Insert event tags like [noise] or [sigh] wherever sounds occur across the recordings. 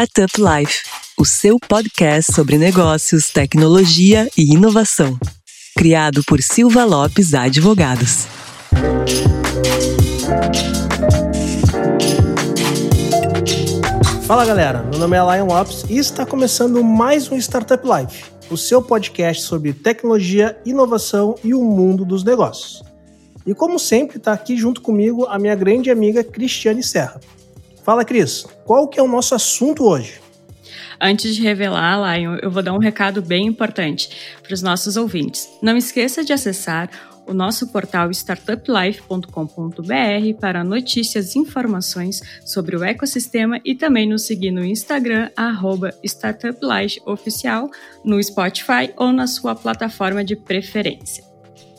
Startup Life, o seu podcast sobre negócios, tecnologia e inovação. Criado por Silva Lopes Advogados. Fala galera, meu nome é Lion Lopes e está começando mais um Startup Life, o seu podcast sobre tecnologia, inovação e o mundo dos negócios. E como sempre, está aqui junto comigo a minha grande amiga Cristiane Serra. Fala, Cris, qual que é o nosso assunto hoje? Antes de revelar, Lion, eu vou dar um recado bem importante para os nossos ouvintes. Não esqueça de acessar o nosso portal startuplife.com.br para notícias e informações sobre o ecossistema e também nos seguir no Instagram, startuplifeoficial, no Spotify ou na sua plataforma de preferência.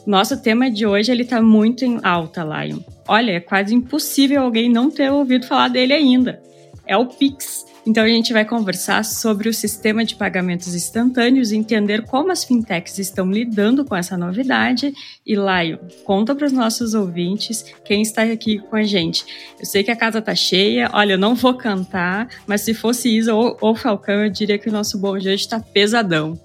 Nosso tema de hoje ele está muito em alta, Lion. Olha, é quase impossível alguém não ter ouvido falar dele ainda. É o Pix. Então a gente vai conversar sobre o sistema de pagamentos instantâneos, entender como as fintechs estão lidando com essa novidade. E Lion, conta para os nossos ouvintes quem está aqui com a gente. Eu sei que a casa tá cheia, olha, eu não vou cantar, mas se fosse Isa ou, ou Falcão, eu diria que o nosso bom dia está pesadão.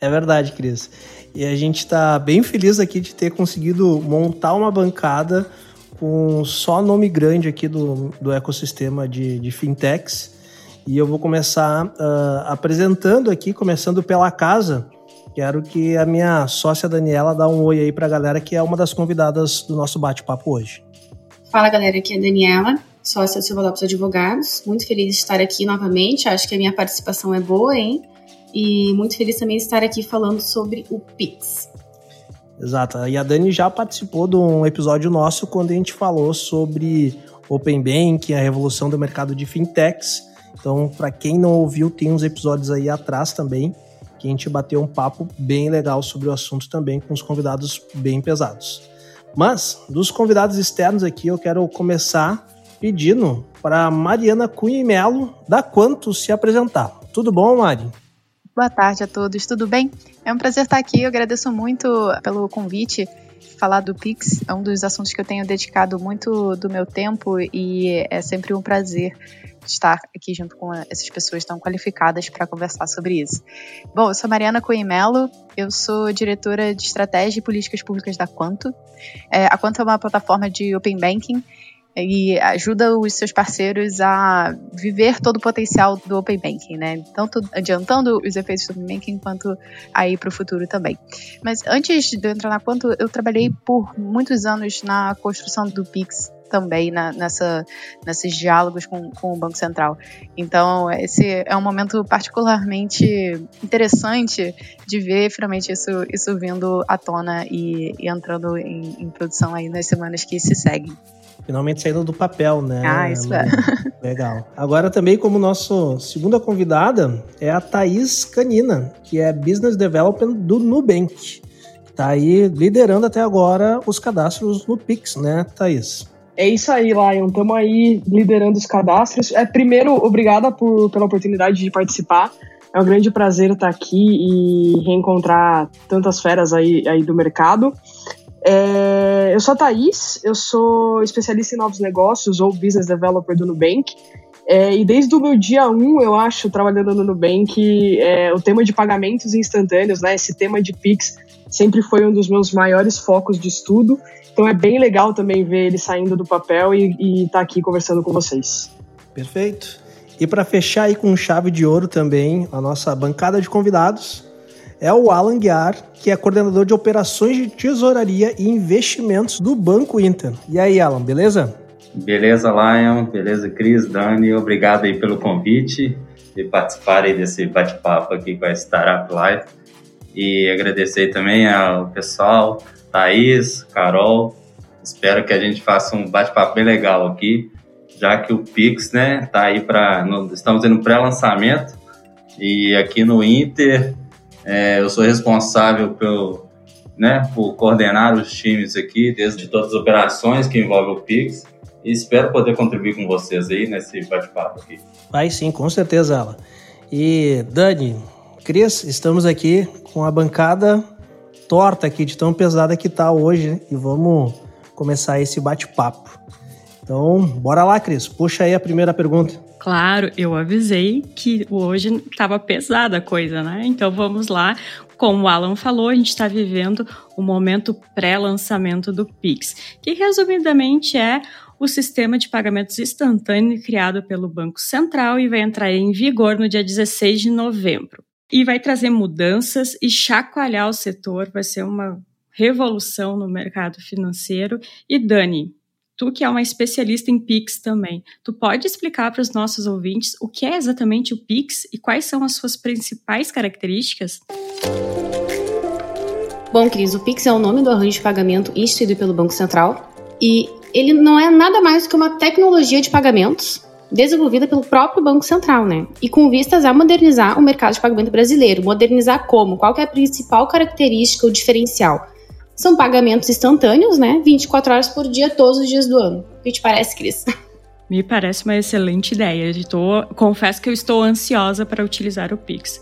É verdade, Cris. E a gente está bem feliz aqui de ter conseguido montar uma bancada com só nome grande aqui do, do ecossistema de, de fintechs. E eu vou começar uh, apresentando aqui, começando pela casa. Quero que a minha sócia Daniela dá um oi aí para a galera, que é uma das convidadas do nosso bate-papo hoje. Fala galera, aqui é a Daniela, sócia Silva Lopes Advogados. Muito feliz de estar aqui novamente. Acho que a minha participação é boa, hein? E muito feliz também de estar aqui falando sobre o Pix. Exato. E a Dani já participou de um episódio nosso quando a gente falou sobre Open Banking, a revolução do mercado de fintechs. Então, para quem não ouviu, tem uns episódios aí atrás também que a gente bateu um papo bem legal sobre o assunto também com os convidados bem pesados. Mas dos convidados externos aqui, eu quero começar pedindo para Mariana Cunha Melo da Quanto se apresentar. Tudo bom, Mari? Boa tarde a todos, tudo bem? É um prazer estar aqui, eu agradeço muito pelo convite. Falar do Pix é um dos assuntos que eu tenho dedicado muito do meu tempo e é sempre um prazer estar aqui junto com essas pessoas tão qualificadas para conversar sobre isso. Bom, eu sou Mariana Coimelo, eu sou diretora de estratégia e políticas públicas da Quanto. É, a Quanto é uma plataforma de Open Banking e ajuda os seus parceiros a viver todo o potencial do Open Banking, né? Tanto adiantando os efeitos do Open Banking quanto aí para o futuro também. Mas antes de eu entrar na Quanto, eu trabalhei por muitos anos na construção do Pix também na, nessa, nesses diálogos com, com o Banco Central. Então, esse é um momento particularmente interessante de ver finalmente isso, isso vindo à tona e, e entrando em, em produção aí nas semanas que se seguem. Finalmente saindo do papel, né? Ah, isso é. [laughs] Legal. Agora também como nosso segunda convidada é a Thaís Canina, que é Business Development do Nubank. Tá aí liderando até agora os cadastros no Pix, né, Thaís? É isso aí, Lion. Estamos aí liderando os cadastros. É, primeiro, obrigada por, pela oportunidade de participar. É um grande prazer estar aqui e reencontrar tantas feras aí, aí do mercado. É, eu sou a Thaís, eu sou especialista em novos negócios ou business developer do Nubank. É, e desde o meu dia 1, eu acho, trabalhando no Nubank, é, o tema de pagamentos instantâneos, né, esse tema de Pix, sempre foi um dos meus maiores focos de estudo. Então é bem legal também ver ele saindo do papel e estar tá aqui conversando com vocês. Perfeito. E para fechar aí com chave de ouro também, a nossa bancada de convidados, é o Alan Guiar, que é coordenador de operações de tesouraria e investimentos do Banco Inter. E aí, Alan, beleza? Beleza, Lion. Beleza, Cris, Dani. Obrigado aí pelo convite de participar aí desse bate-papo aqui com a Startup Life. E agradecer também ao pessoal, Thaís, Carol. Espero que a gente faça um bate-papo bem legal aqui, já que o Pix, né, tá aí para. Estamos no pré-lançamento. E aqui no Inter, é, eu sou responsável pelo, né, por coordenar os times aqui, desde todas as operações que envolvem o Pix. E espero poder contribuir com vocês aí nesse bate-papo aqui. Vai sim, com certeza, ela. E Dani, Cris, estamos aqui com a bancada torta aqui, de tão pesada que tá hoje, né? e vamos começar esse bate-papo. Então, bora lá, Cris. Puxa aí a primeira pergunta. Claro, eu avisei que hoje estava pesada a coisa, né? Então vamos lá. Como o Alan falou, a gente está vivendo o momento pré-lançamento do Pix, que resumidamente é o sistema de pagamentos instantâneo criado pelo Banco Central e vai entrar em vigor no dia 16 de novembro. E vai trazer mudanças e chacoalhar o setor, vai ser uma revolução no mercado financeiro. E Dani, tu que é uma especialista em Pix também, tu pode explicar para os nossos ouvintes o que é exatamente o Pix e quais são as suas principais características? Bom, Cris, o Pix é o nome do arranjo de pagamento instituído pelo Banco Central e ele não é nada mais que uma tecnologia de pagamentos desenvolvida pelo próprio Banco Central, né? E com vistas a modernizar o mercado de pagamento brasileiro. Modernizar como? Qual é a principal característica ou diferencial? São pagamentos instantâneos, né? 24 horas por dia, todos os dias do ano. O que te parece, Cris? [laughs] Me parece uma excelente ideia. Tô, confesso que eu estou ansiosa para utilizar o Pix.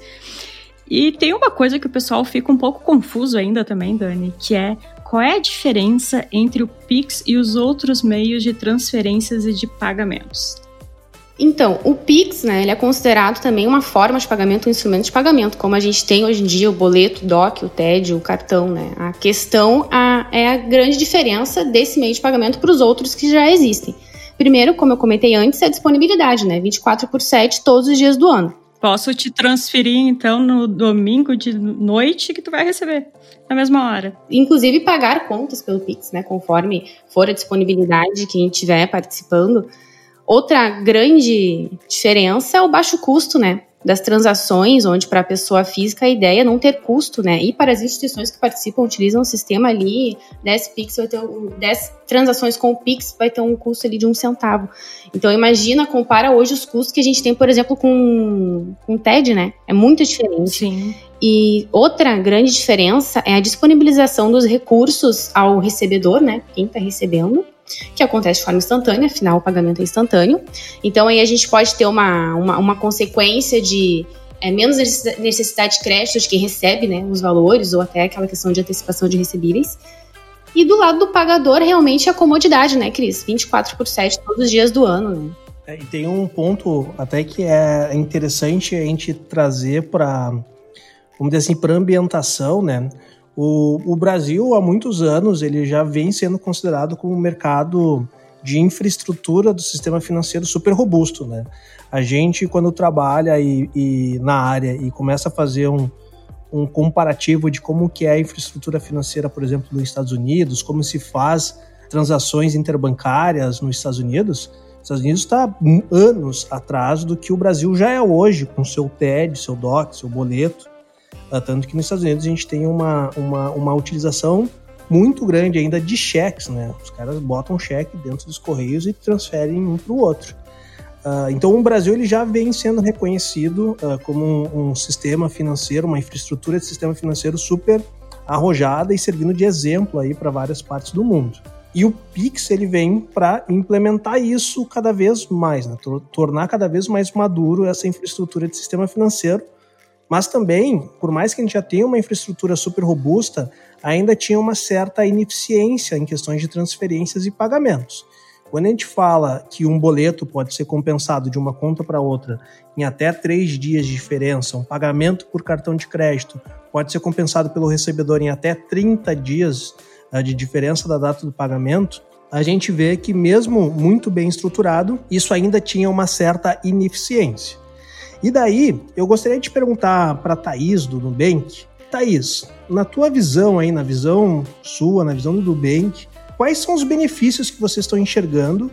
E tem uma coisa que o pessoal fica um pouco confuso ainda também, Dani, que é qual é a diferença entre o Pix e os outros meios de transferências e de pagamentos? Então, o Pix, né, ele é considerado também uma forma de pagamento, um instrumento de pagamento, como a gente tem hoje em dia o boleto, o DOC, o TED, o cartão, né? A questão a, é a grande diferença desse meio de pagamento para os outros que já existem. Primeiro, como eu comentei antes, é a disponibilidade, né? 24 por 7 todos os dias do ano. Posso te transferir então no domingo de noite que tu vai receber na mesma hora. Inclusive pagar contas pelo Pix, né? Conforme for a disponibilidade que a gente estiver participando. Outra grande diferença é o baixo custo, né? Das transações, onde para a pessoa física a ideia é não ter custo, né? E para as instituições que participam, utilizam o sistema ali, 10 Pix vai ter 10 transações com o Pix vai ter um custo ali de um centavo. Então imagina, compara hoje os custos que a gente tem, por exemplo, com, com o TED, né? É muito diferente. Sim. E outra grande diferença é a disponibilização dos recursos ao recebedor, né? Quem está recebendo, que acontece de forma instantânea, afinal o pagamento é instantâneo. Então aí a gente pode ter uma, uma, uma consequência de é, menos necessidade de crédito de quem recebe né, os valores, ou até aquela questão de antecipação de recebíveis. E do lado do pagador, realmente a comodidade, né, Cris? 24 por 7 todos os dias do ano, né? É, e tem um ponto até que é interessante a gente trazer para, vamos dizer assim, para ambientação, né? O, o Brasil, há muitos anos, ele já vem sendo considerado como um mercado de infraestrutura do sistema financeiro super robusto, né? A gente, quando trabalha e, e na área e começa a fazer um, um comparativo de como que é a infraestrutura financeira, por exemplo, nos Estados Unidos, como se faz transações interbancárias nos Estados Unidos, os Estados Unidos está anos atrás do que o Brasil já é hoje, com seu TED, seu DOC, seu boleto. Ah, tanto que nos Estados Unidos a gente tem uma, uma, uma utilização muito grande ainda de cheques, né? Os caras botam cheque dentro dos correios e transferem um para o outro. Uh, então o Brasil ele já vem sendo reconhecido uh, como um, um, sistema financeiro, uma infraestrutura de sistema financeiro super arrojada e servindo de exemplo aí para várias partes do mundo. E o Pix ele vem para implementar isso cada vez mais, né? tornar cada vez mais maduro essa infraestrutura de sistema financeiro mas também, por mais que a gente já tenha uma infraestrutura super robusta, ainda tinha uma certa ineficiência em questões de transferências e pagamentos. Quando a gente fala que um boleto pode ser compensado de uma conta para outra em até três dias de diferença, um pagamento por cartão de crédito pode ser compensado pelo recebedor em até 30 dias uh, de diferença da data do pagamento, a gente vê que, mesmo muito bem estruturado, isso ainda tinha uma certa ineficiência. E daí, eu gostaria de perguntar para Thaís do Nubank. Thaís, na tua visão aí, na visão sua, na visão do Nubank, quais são os benefícios que vocês estão enxergando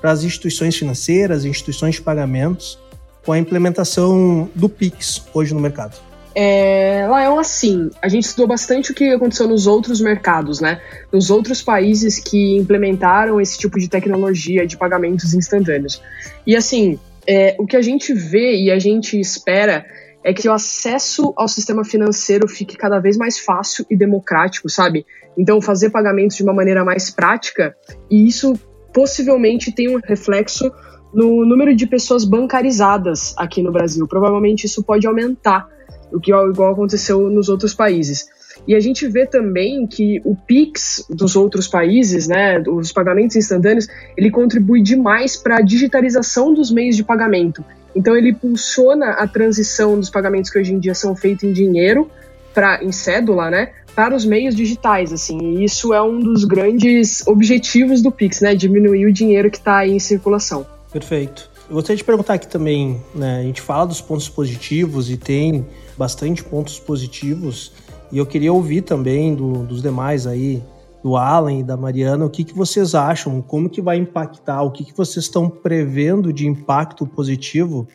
para as instituições financeiras, instituições de pagamentos, com a implementação do Pix hoje no mercado? É, Lael, assim, a gente estudou bastante o que aconteceu nos outros mercados, né? Nos outros países que implementaram esse tipo de tecnologia de pagamentos instantâneos. E assim, é, o que a gente vê e a gente espera é que o acesso ao sistema financeiro fique cada vez mais fácil e democrático, sabe? Então, fazer pagamentos de uma maneira mais prática, e isso possivelmente tem um reflexo no número de pessoas bancarizadas aqui no Brasil. Provavelmente isso pode aumentar, o que igual aconteceu nos outros países. E a gente vê também que o Pix dos outros países, né, os pagamentos instantâneos, ele contribui demais para a digitalização dos meios de pagamento. Então ele impulsiona a transição dos pagamentos que hoje em dia são feitos em dinheiro para em cédula, né, para os meios digitais, assim. E isso é um dos grandes objetivos do Pix, né, diminuir o dinheiro que está em circulação. Perfeito. Eu gostaria de perguntar aqui também, né, a gente fala dos pontos positivos e tem bastante pontos positivos e eu queria ouvir também do, dos demais aí, do Alan e da Mariana, o que, que vocês acham, como que vai impactar, o que, que vocês estão prevendo de impacto positivo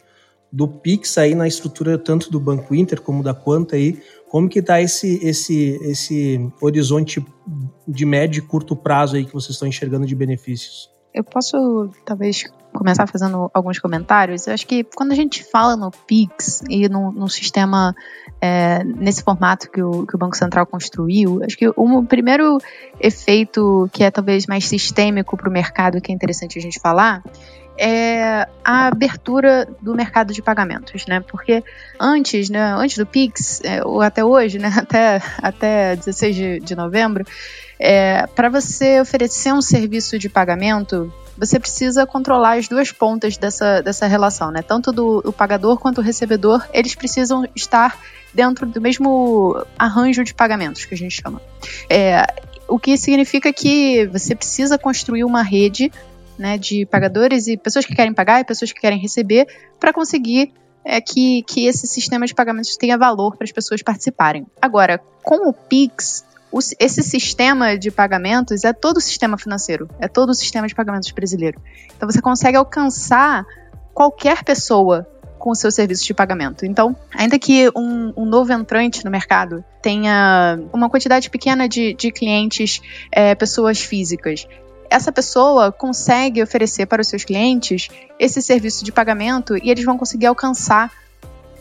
do Pix aí na estrutura tanto do Banco Inter como da Quanta aí, como que está esse, esse, esse horizonte de médio e curto prazo aí que vocês estão enxergando de benefícios? Eu posso, talvez, começar fazendo alguns comentários. Eu acho que quando a gente fala no Pix e no, no sistema é, nesse formato que o, que o Banco Central construiu, acho que o primeiro efeito que é talvez mais sistêmico para o mercado, que é interessante a gente falar, é a abertura do mercado de pagamentos, né? Porque antes, né, antes do Pix, é, ou até hoje, né, [laughs] até, até 16 de, de novembro, é, para você oferecer um serviço de pagamento, você precisa controlar as duas pontas dessa, dessa relação, né? Tanto do pagador quanto o recebedor, eles precisam estar dentro do mesmo arranjo de pagamentos que a gente chama. É, o que significa que você precisa construir uma rede né, de pagadores e pessoas que querem pagar e pessoas que querem receber para conseguir é, que, que esse sistema de pagamentos tenha valor para as pessoas participarem. Agora, com o Pix, esse sistema de pagamentos é todo o sistema financeiro, é todo o sistema de pagamentos brasileiro. Então você consegue alcançar qualquer pessoa com o seu serviço de pagamento. Então, ainda que um, um novo entrante no mercado tenha uma quantidade pequena de, de clientes, é, pessoas físicas, essa pessoa consegue oferecer para os seus clientes esse serviço de pagamento e eles vão conseguir alcançar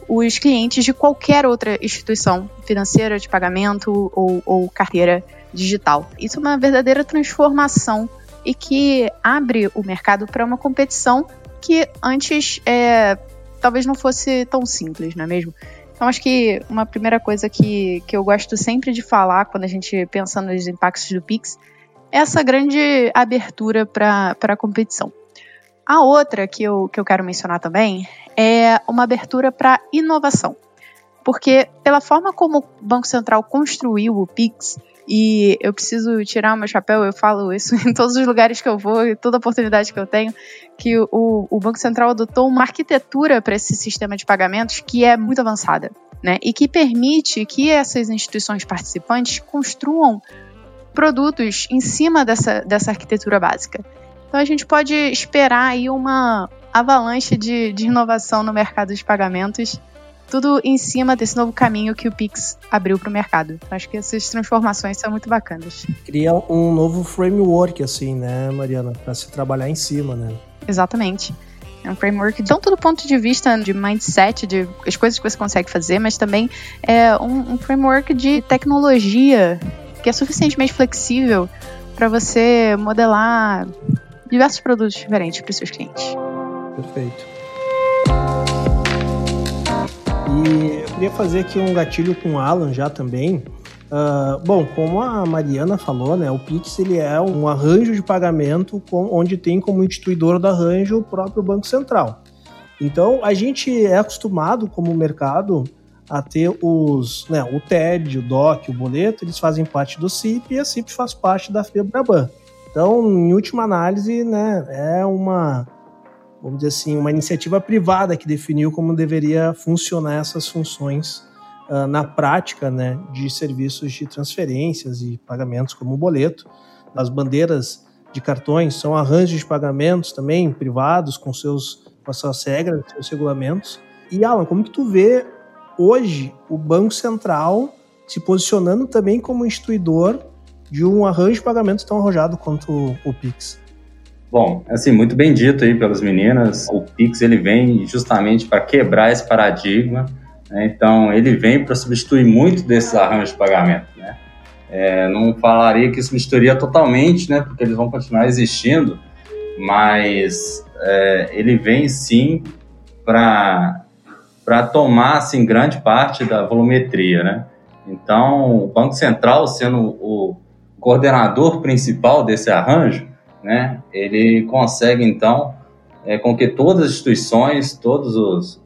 os clientes de qualquer outra instituição financeira de pagamento ou, ou carteira digital. Isso é uma verdadeira transformação e que abre o mercado para uma competição que antes é, talvez não fosse tão simples, não é mesmo? Então, acho que uma primeira coisa que, que eu gosto sempre de falar quando a gente pensa nos impactos do Pix é essa grande abertura para a competição. A outra que eu, que eu quero mencionar também é uma abertura para inovação. Porque, pela forma como o Banco Central construiu o PIX, e eu preciso tirar meu chapéu, eu falo isso [laughs] em todos os lugares que eu vou, e toda oportunidade que eu tenho, que o, o Banco Central adotou uma arquitetura para esse sistema de pagamentos que é muito avançada, né? E que permite que essas instituições participantes construam produtos em cima dessa, dessa arquitetura básica. Então a gente pode esperar aí uma avalanche de, de inovação no mercado de pagamentos, tudo em cima desse novo caminho que o Pix abriu para o mercado. Então, acho que essas transformações são muito bacanas. Cria um novo framework, assim, né, Mariana, para se trabalhar em cima, né? Exatamente. É um framework tanto do ponto de vista de mindset, de as coisas que você consegue fazer, mas também é um, um framework de tecnologia que é suficientemente flexível para você modelar diversos produtos diferentes para os seus clientes. Perfeito. E eu queria fazer aqui um gatilho com o Alan já também. Uh, bom, como a Mariana falou, né, o Pix ele é um arranjo de pagamento com, onde tem como instituidor do arranjo o próprio Banco Central. Então, a gente é acostumado como mercado a ter os, né, o TED, o DOC, o boleto, eles fazem parte do CIP e a CIP faz parte da FEBRABAN. Então, em última análise, né, é uma, vamos dizer assim, uma iniciativa privada que definiu como deveria funcionar essas funções uh, na prática, né, de serviços de transferências e pagamentos como o boleto. As bandeiras de cartões são arranjos de pagamentos também privados com seus com as suas regras, seus regulamentos. E Alan, como que tu vê hoje o Banco Central se posicionando também como instituidor de um arranjo de pagamentos tão arrojado quanto o Pix? Bom, assim, muito bem dito aí pelas meninas, o Pix ele vem justamente para quebrar esse paradigma, né? então ele vem para substituir muito desses arranjos de pagamento, né? É, não falaria que substituiria totalmente, né, porque eles vão continuar existindo, mas é, ele vem sim para para tomar assim grande parte da volumetria, né? Então, o Banco Central, sendo o coordenador principal desse arranjo, né, ele consegue, então, é, com que todas as instituições, todos os,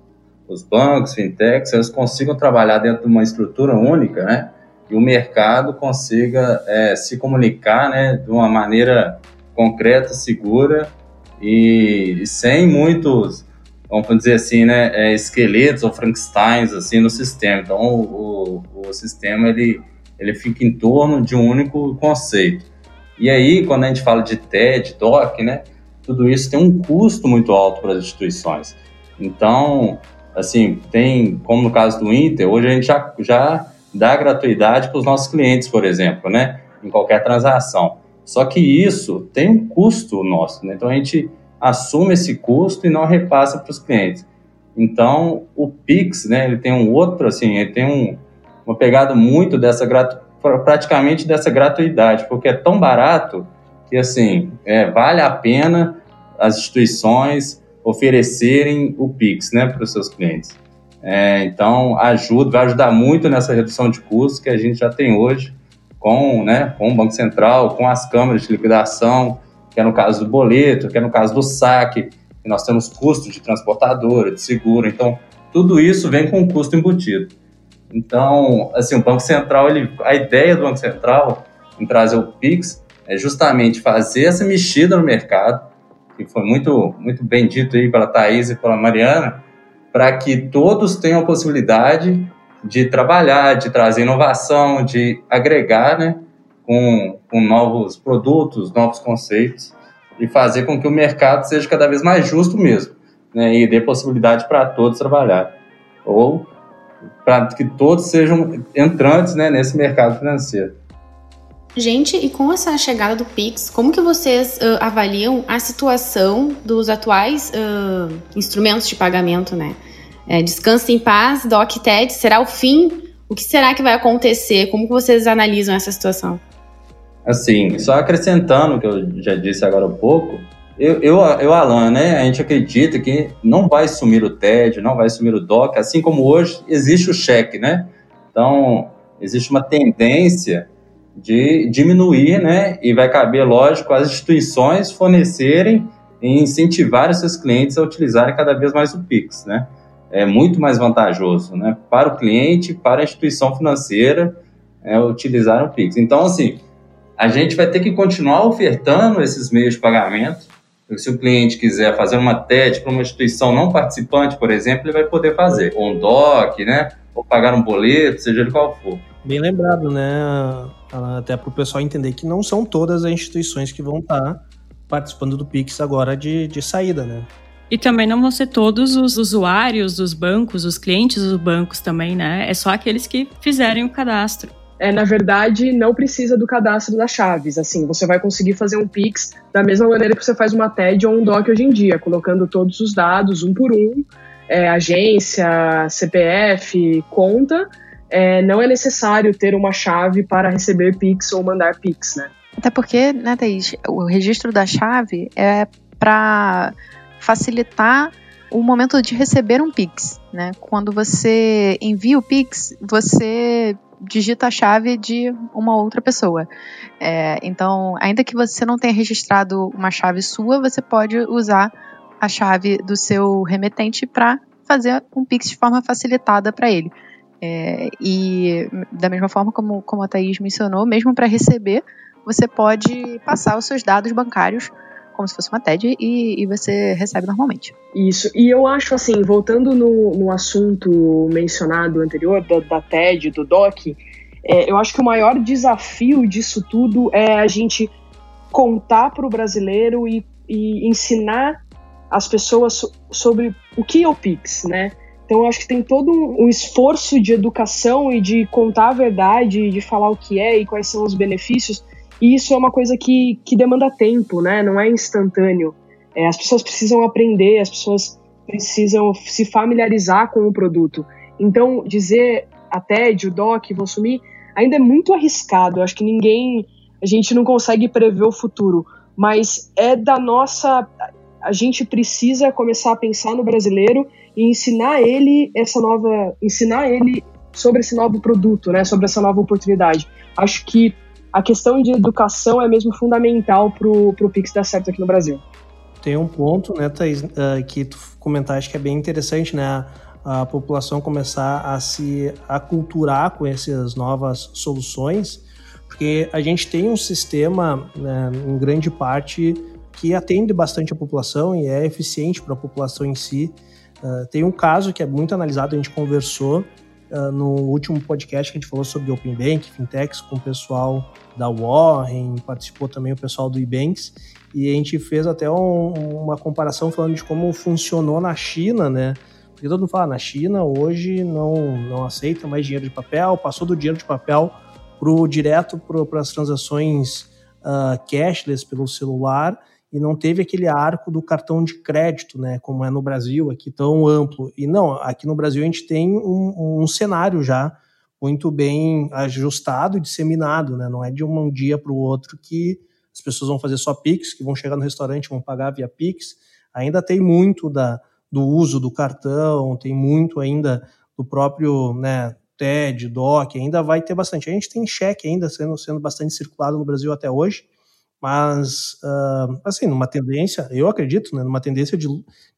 os bancos, fintechs, eles consigam trabalhar dentro de uma estrutura única, né, e o mercado consiga é, se comunicar, né, de uma maneira concreta, segura e, e sem muitos, vamos dizer assim, né, é, esqueletos ou Frankensteins assim no sistema. Então, o, o, o sistema ele ele fica em torno de um único conceito. E aí, quando a gente fala de TED, DOC, né, tudo isso tem um custo muito alto para as instituições. Então, assim, tem, como no caso do Inter, hoje a gente já, já dá gratuidade para os nossos clientes, por exemplo, né, em qualquer transação. Só que isso tem um custo nosso, né? Então a gente assume esse custo e não repassa para os clientes. Então, o Pix, né, ele tem um outro, assim, ele tem um, uma pegada muito dessa praticamente dessa gratuidade, porque é tão barato que assim é, vale a pena as instituições oferecerem o Pix, né, para os seus clientes. É, então ajuda, vai ajudar muito nessa redução de custos que a gente já tem hoje com, né, com o Banco Central, com as câmaras de liquidação, que é no caso do boleto, que é no caso do saque, que nós temos custos de transportadora, de seguro, então tudo isso vem com um custo embutido. Então, assim, o Banco Central, ele, a ideia do Banco Central em trazer o Pix é justamente fazer essa mexida no mercado, que foi muito, muito bem dito aí pela Thaís e pela Mariana, para que todos tenham a possibilidade de trabalhar, de trazer inovação, de agregar, né, com, com novos produtos, novos conceitos, e fazer com que o mercado seja cada vez mais justo mesmo, né, e dê possibilidade para todos trabalhar. Ou para que todos sejam entrantes né, nesse mercado financeiro. Gente, e com essa chegada do Pix, como que vocês uh, avaliam a situação dos atuais uh, instrumentos de pagamento, né? É, descanse em paz, DOC TED, será o fim? O que será que vai acontecer? Como que vocês analisam essa situação? Assim, só acrescentando o que eu já disse agora há pouco, eu, eu, eu, Alan, né, a gente acredita que não vai sumir o TED, não vai sumir o DOC, assim como hoje existe o cheque, né? Então, existe uma tendência de diminuir, né? E vai caber, lógico, as instituições fornecerem e incentivar seus clientes a utilizarem cada vez mais o Pix, né? É muito mais vantajoso, né? Para o cliente, para a instituição financeira, é, utilizar o Pix. Então, assim, a gente vai ter que continuar ofertando esses meios de pagamento, se o cliente quiser fazer uma TED para uma instituição não participante, por exemplo, ele vai poder fazer. Ou um DOC, né? Ou pagar um boleto, seja ele qual for. Bem lembrado, né? Até para o pessoal entender que não são todas as instituições que vão estar participando do Pix agora de, de saída, né? E também não vão ser todos os usuários dos bancos, os clientes dos bancos também, né? É só aqueles que fizerem o cadastro é, na verdade, não precisa do cadastro das chaves. Assim, você vai conseguir fazer um Pix da mesma maneira que você faz uma TED ou um DOC hoje em dia, colocando todos os dados um por um, é, agência, CPF, conta. É, não é necessário ter uma chave para receber Pix ou mandar Pix, né? Até porque, né, Thaís, o registro da chave é para facilitar o momento de receber um Pix, né? Quando você envia o Pix, você digita a chave de uma outra pessoa. É, então, ainda que você não tenha registrado uma chave sua, você pode usar a chave do seu remetente para fazer um Pix de forma facilitada para ele. É, e da mesma forma como, como a Thaís mencionou, mesmo para receber, você pode passar os seus dados bancários como se fosse uma TED e, e, você recebe normalmente. Isso, e eu acho assim, voltando no, no assunto mencionado anterior, da, da TED, do DOC, é, eu acho que o maior desafio disso tudo é a gente contar para o brasileiro e, e, ensinar as pessoas sobre o que é o Pix, né? Então eu acho que tem todo um, um esforço de educação e de contar a verdade, de falar o que é e quais são os benefícios, e isso é uma coisa que, que demanda tempo, né? Não é instantâneo. É, as pessoas precisam aprender, as pessoas precisam se familiarizar com o produto. Então, dizer a TED, o DOC vão sumir, ainda é muito arriscado. Eu acho que ninguém. A gente não consegue prever o futuro. Mas é da nossa. A gente precisa começar a pensar no brasileiro e ensinar ele essa nova. ensinar ele sobre esse novo produto, né, sobre essa nova oportunidade. Acho que a questão de educação é mesmo fundamental para o Pix dar certo aqui no Brasil. Tem um ponto, né, Thaís, uh, que tu comentaste que é bem interessante, né, a população começar a se aculturar com essas novas soluções, porque a gente tem um sistema, né, em grande parte, que atende bastante a população e é eficiente para a população em si. Uh, tem um caso que é muito analisado, a gente conversou no último podcast que a gente falou sobre Open Bank, fintechs, com o pessoal da Warren, participou também o pessoal do eBanks, e a gente fez até um, uma comparação falando de como funcionou na China, né? Porque todo mundo fala, na China hoje não, não aceita mais dinheiro de papel, passou do dinheiro de papel pro, direto para as transações uh, cashless pelo celular, e não teve aquele arco do cartão de crédito, né, como é no Brasil, aqui tão amplo. E não, aqui no Brasil a gente tem um, um cenário já muito bem ajustado e disseminado, né, não é de um dia para o outro que as pessoas vão fazer só Pix, que vão chegar no restaurante vão pagar via Pix. Ainda tem muito da, do uso do cartão, tem muito ainda do próprio né, TED, DOC, ainda vai ter bastante. A gente tem cheque ainda sendo, sendo bastante circulado no Brasil até hoje, mas, uh, assim, numa tendência, eu acredito, né, numa tendência de,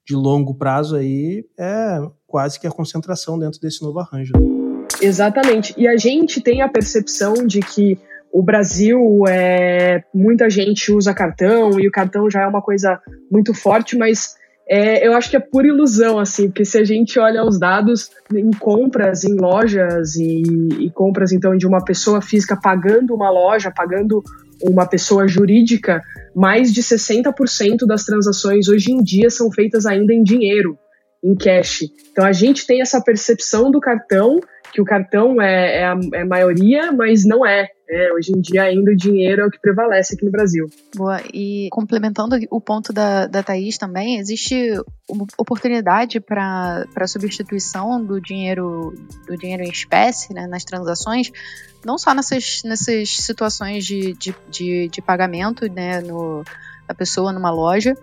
de longo prazo aí, é quase que a concentração dentro desse novo arranjo. Né? Exatamente. E a gente tem a percepção de que o Brasil, é, muita gente usa cartão e o cartão já é uma coisa muito forte, mas é, eu acho que é pura ilusão, assim, porque se a gente olha os dados em compras em lojas e, e compras, então, de uma pessoa física pagando uma loja, pagando uma pessoa jurídica, mais de 60% das transações hoje em dia são feitas ainda em dinheiro, em cash. Então a gente tem essa percepção do cartão, que o cartão é, é a é maioria, mas não é. É, hoje em dia ainda o dinheiro é o que prevalece aqui no Brasil. Boa, e complementando o ponto da, da Thaís também, existe oportunidade para substituição do dinheiro do dinheiro em espécie né, nas transações, não só nessas, nessas situações de, de, de, de pagamento né, no, da pessoa numa loja,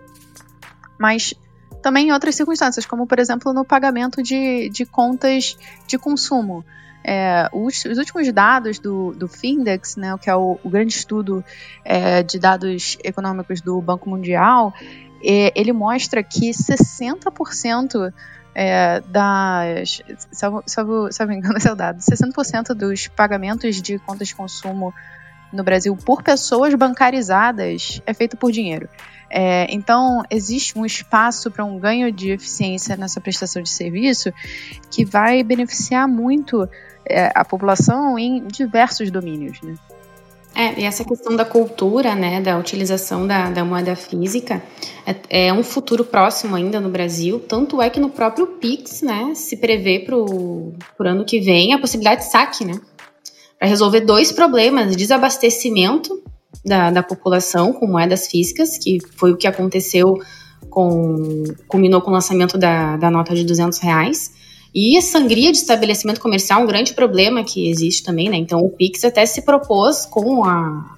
mas também em outras circunstâncias, como por exemplo no pagamento de, de contas de consumo. É, os, os, últimos dados do, do Findex, né, que é o, o grande estudo é, de dados econômicos do Banco Mundial, é, ele mostra que 60% é, das. Salvo, salvo, salvo engano, esse [laughs] é o dado. 60% dos pagamentos de contas de consumo no Brasil por pessoas bancarizadas é feito por dinheiro. É, então, existe um espaço para um ganho de eficiência nessa prestação de serviço que vai beneficiar muito é, a população em diversos domínios. Né? É, e essa questão da cultura, né, da utilização da, da moeda física, é, é, um futuro próximo ainda no Brasil. Tanto é que no próprio Pix, né, se prevê para o ano que vem a possibilidade de saque, né, para resolver dois problemas: desabastecimento da, da população com moedas físicas, que foi o que aconteceu com culminou com o lançamento da, da nota de 200 reais e a sangria de estabelecimento comercial é um grande problema que existe também, né? Então o Pix até se propôs com a,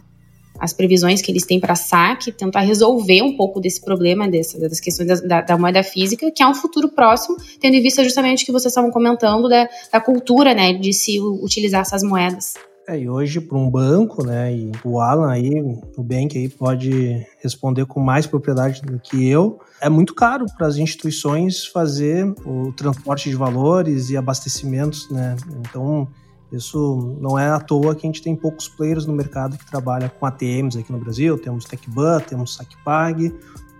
as previsões que eles têm para saque, tentar resolver um pouco desse problema, dessa, das questões da, da, da, moeda física, que é um futuro próximo, tendo em vista justamente o que vocês estavam comentando da, da cultura, né, de se utilizar essas moedas. É, e hoje para um banco, né, e o Alan aí, o Bank aí pode responder com mais propriedade do que eu, é muito caro para as instituições fazer o transporte de valores e abastecimentos, né? Então, isso não é à toa que a gente tem poucos players no mercado que trabalham com ATMs aqui no Brasil, temos TechBan, temos SacPag,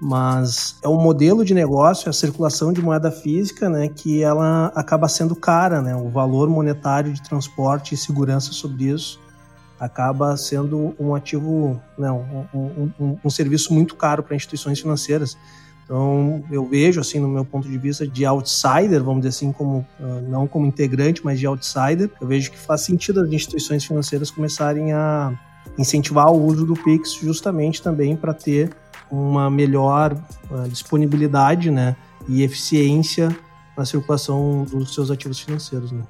mas é um modelo de negócio, a circulação de moeda física, né, que ela acaba sendo cara, né, o valor monetário de transporte e segurança sobre isso acaba sendo um ativo, né, um, um, um, um serviço muito caro para instituições financeiras. Então, eu vejo, assim, no meu ponto de vista de outsider, vamos dizer assim, como ah, não como integrante, mas de outsider, eu vejo que faz sentido as instituições financeiras começarem a incentivar o uso do Pix justamente também para ter uma melhor uh, disponibilidade né, e eficiência na circulação dos seus ativos financeiros. Né.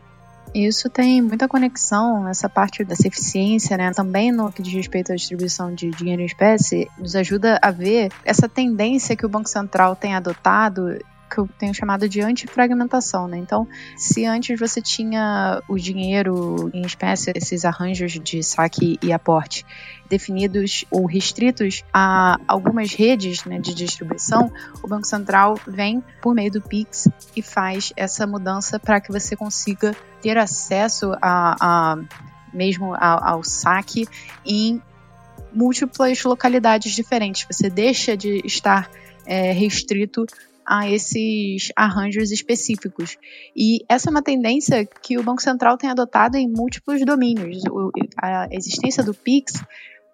Isso tem muita conexão, essa parte dessa eficiência, né? Também no que diz respeito à distribuição de dinheiro em espécie, nos ajuda a ver essa tendência que o Banco Central tem adotado que eu tenho chamado de antifragmentação, né? Então, se antes você tinha o dinheiro em espécie, esses arranjos de saque e aporte definidos ou restritos a algumas redes né, de distribuição, o Banco Central vem por meio do Pix e faz essa mudança para que você consiga ter acesso a, a mesmo ao, ao saque em múltiplas localidades diferentes. Você deixa de estar é, restrito a esses arranjos específicos. E essa é uma tendência que o Banco Central tem adotado em múltiplos domínios. A existência do PIX,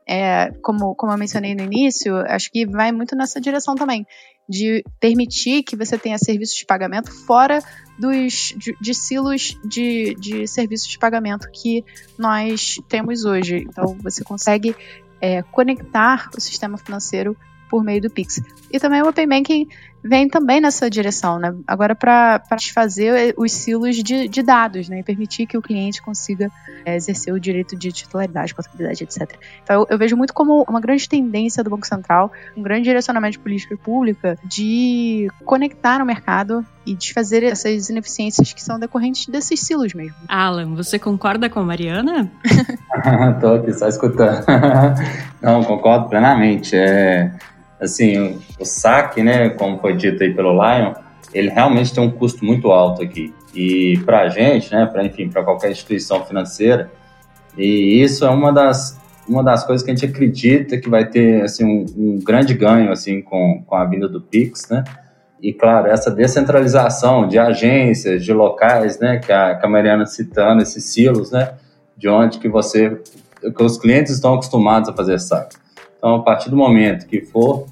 é, como, como eu mencionei no início, acho que vai muito nessa direção também, de permitir que você tenha serviços de pagamento fora dos de, de silos de, de serviços de pagamento que nós temos hoje. Então, você consegue é, conectar o sistema financeiro por meio do Pix. E também o Open Banking vem também nessa direção, né? Agora para desfazer os silos de, de, dados, né? E permitir que o cliente consiga é, exercer o direito de titularidade, portabilidade, etc. Então eu, eu, vejo muito como uma grande tendência do Banco Central, um grande direcionamento de política pública de conectar o mercado e desfazer essas ineficiências que são decorrentes desses silos mesmo. Alan, você concorda com a Mariana? [laughs] Tô aqui só escutando. [laughs] Não, concordo plenamente. É assim, o, saque, né, como foi dito aí pelo Lion, ele realmente tem um custo muito alto aqui. E para a gente, né, para enfim, para qualquer instituição financeira, e isso é uma das uma das coisas que a gente acredita que vai ter assim um, um grande ganho assim com, com a vinda do Pix, né? E claro, essa descentralização de agências, de locais, né, que a, que a Mariana citando esses silos, né, de onde que você que os clientes estão acostumados a fazer saque. Então, a partir do momento que for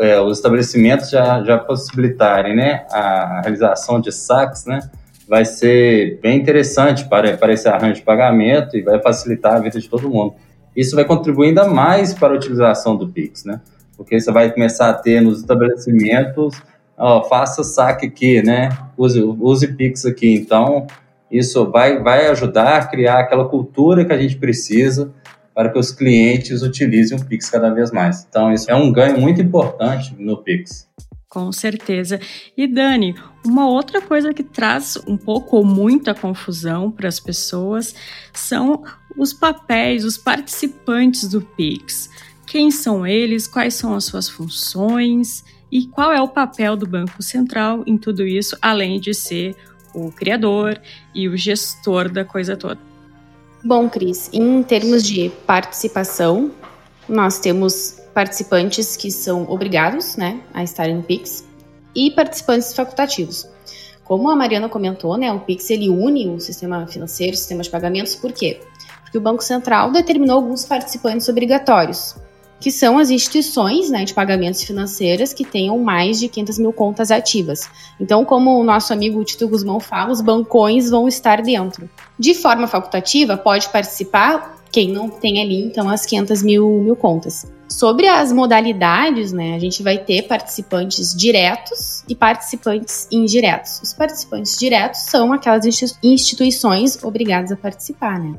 é, os estabelecimentos já, já possibilitarem né, a realização de saques, né, vai ser bem interessante para, para esse arranjo de pagamento e vai facilitar a vida de todo mundo. Isso vai contribuir ainda mais para a utilização do Pix, né? Porque você vai começar a ter nos estabelecimentos, ó, faça saque aqui, né? Use, use Pix aqui. Então, isso vai, vai ajudar a criar aquela cultura que a gente precisa para que os clientes utilizem o Pix cada vez mais. Então, isso é um ganho muito importante no Pix. Com certeza. E Dani, uma outra coisa que traz um pouco ou muita confusão para as pessoas são os papéis, os participantes do Pix. Quem são eles? Quais são as suas funções? E qual é o papel do Banco Central em tudo isso, além de ser o criador e o gestor da coisa toda? Bom, Cris, em termos de participação, nós temos participantes que são obrigados né, a estarem no Pix e participantes facultativos. Como a Mariana comentou, né, o Pix ele une o sistema financeiro, o sistema de pagamentos, por quê? Porque o Banco Central determinou alguns participantes obrigatórios, que são as instituições né, de pagamentos financeiras que tenham mais de 500 mil contas ativas. Então, como o nosso amigo Tito Guzmão fala, os bancões vão estar dentro. De forma facultativa, pode participar quem não tem ali, então, as 500 mil, mil contas. Sobre as modalidades, né, a gente vai ter participantes diretos e participantes indiretos. Os participantes diretos são aquelas instituições obrigadas a participar, né?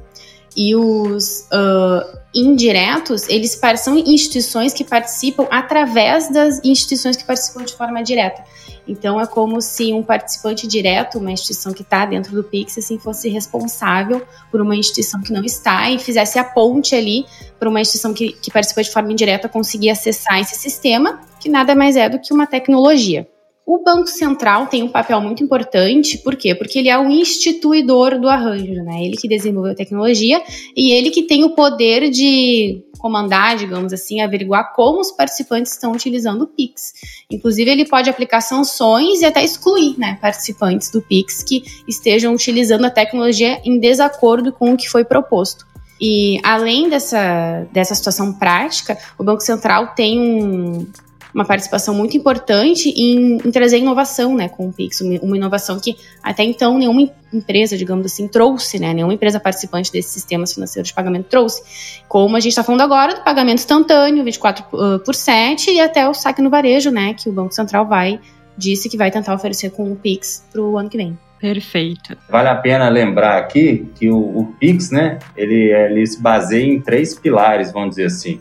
E os uh, indiretos, eles são instituições que participam através das instituições que participam de forma direta. Então, é como se um participante direto, uma instituição que está dentro do Pix, assim, fosse responsável por uma instituição que não está e fizesse a ponte ali para uma instituição que, que participa de forma indireta conseguir acessar esse sistema, que nada mais é do que uma tecnologia. O Banco Central tem um papel muito importante, por quê? Porque ele é o instituidor do arranjo, né? Ele que desenvolveu a tecnologia e ele que tem o poder de comandar, digamos assim, averiguar como os participantes estão utilizando o Pix. Inclusive, ele pode aplicar sanções e até excluir né, participantes do Pix que estejam utilizando a tecnologia em desacordo com o que foi proposto. E além dessa, dessa situação prática, o Banco Central tem um, uma participação muito importante em, em trazer inovação, né, com o Pix, uma inovação que até então nenhuma empresa, digamos assim, trouxe, né, nenhuma empresa participante desses sistemas financeiros de pagamento trouxe. Como a gente está falando agora do pagamento instantâneo, 24 uh, por 7 e até o saque no varejo, né, que o Banco Central vai disse que vai tentar oferecer com o Pix para o ano que vem. Perfeito. Vale a pena lembrar aqui que o, o Pix, né, ele, ele se baseia em três pilares, vamos dizer assim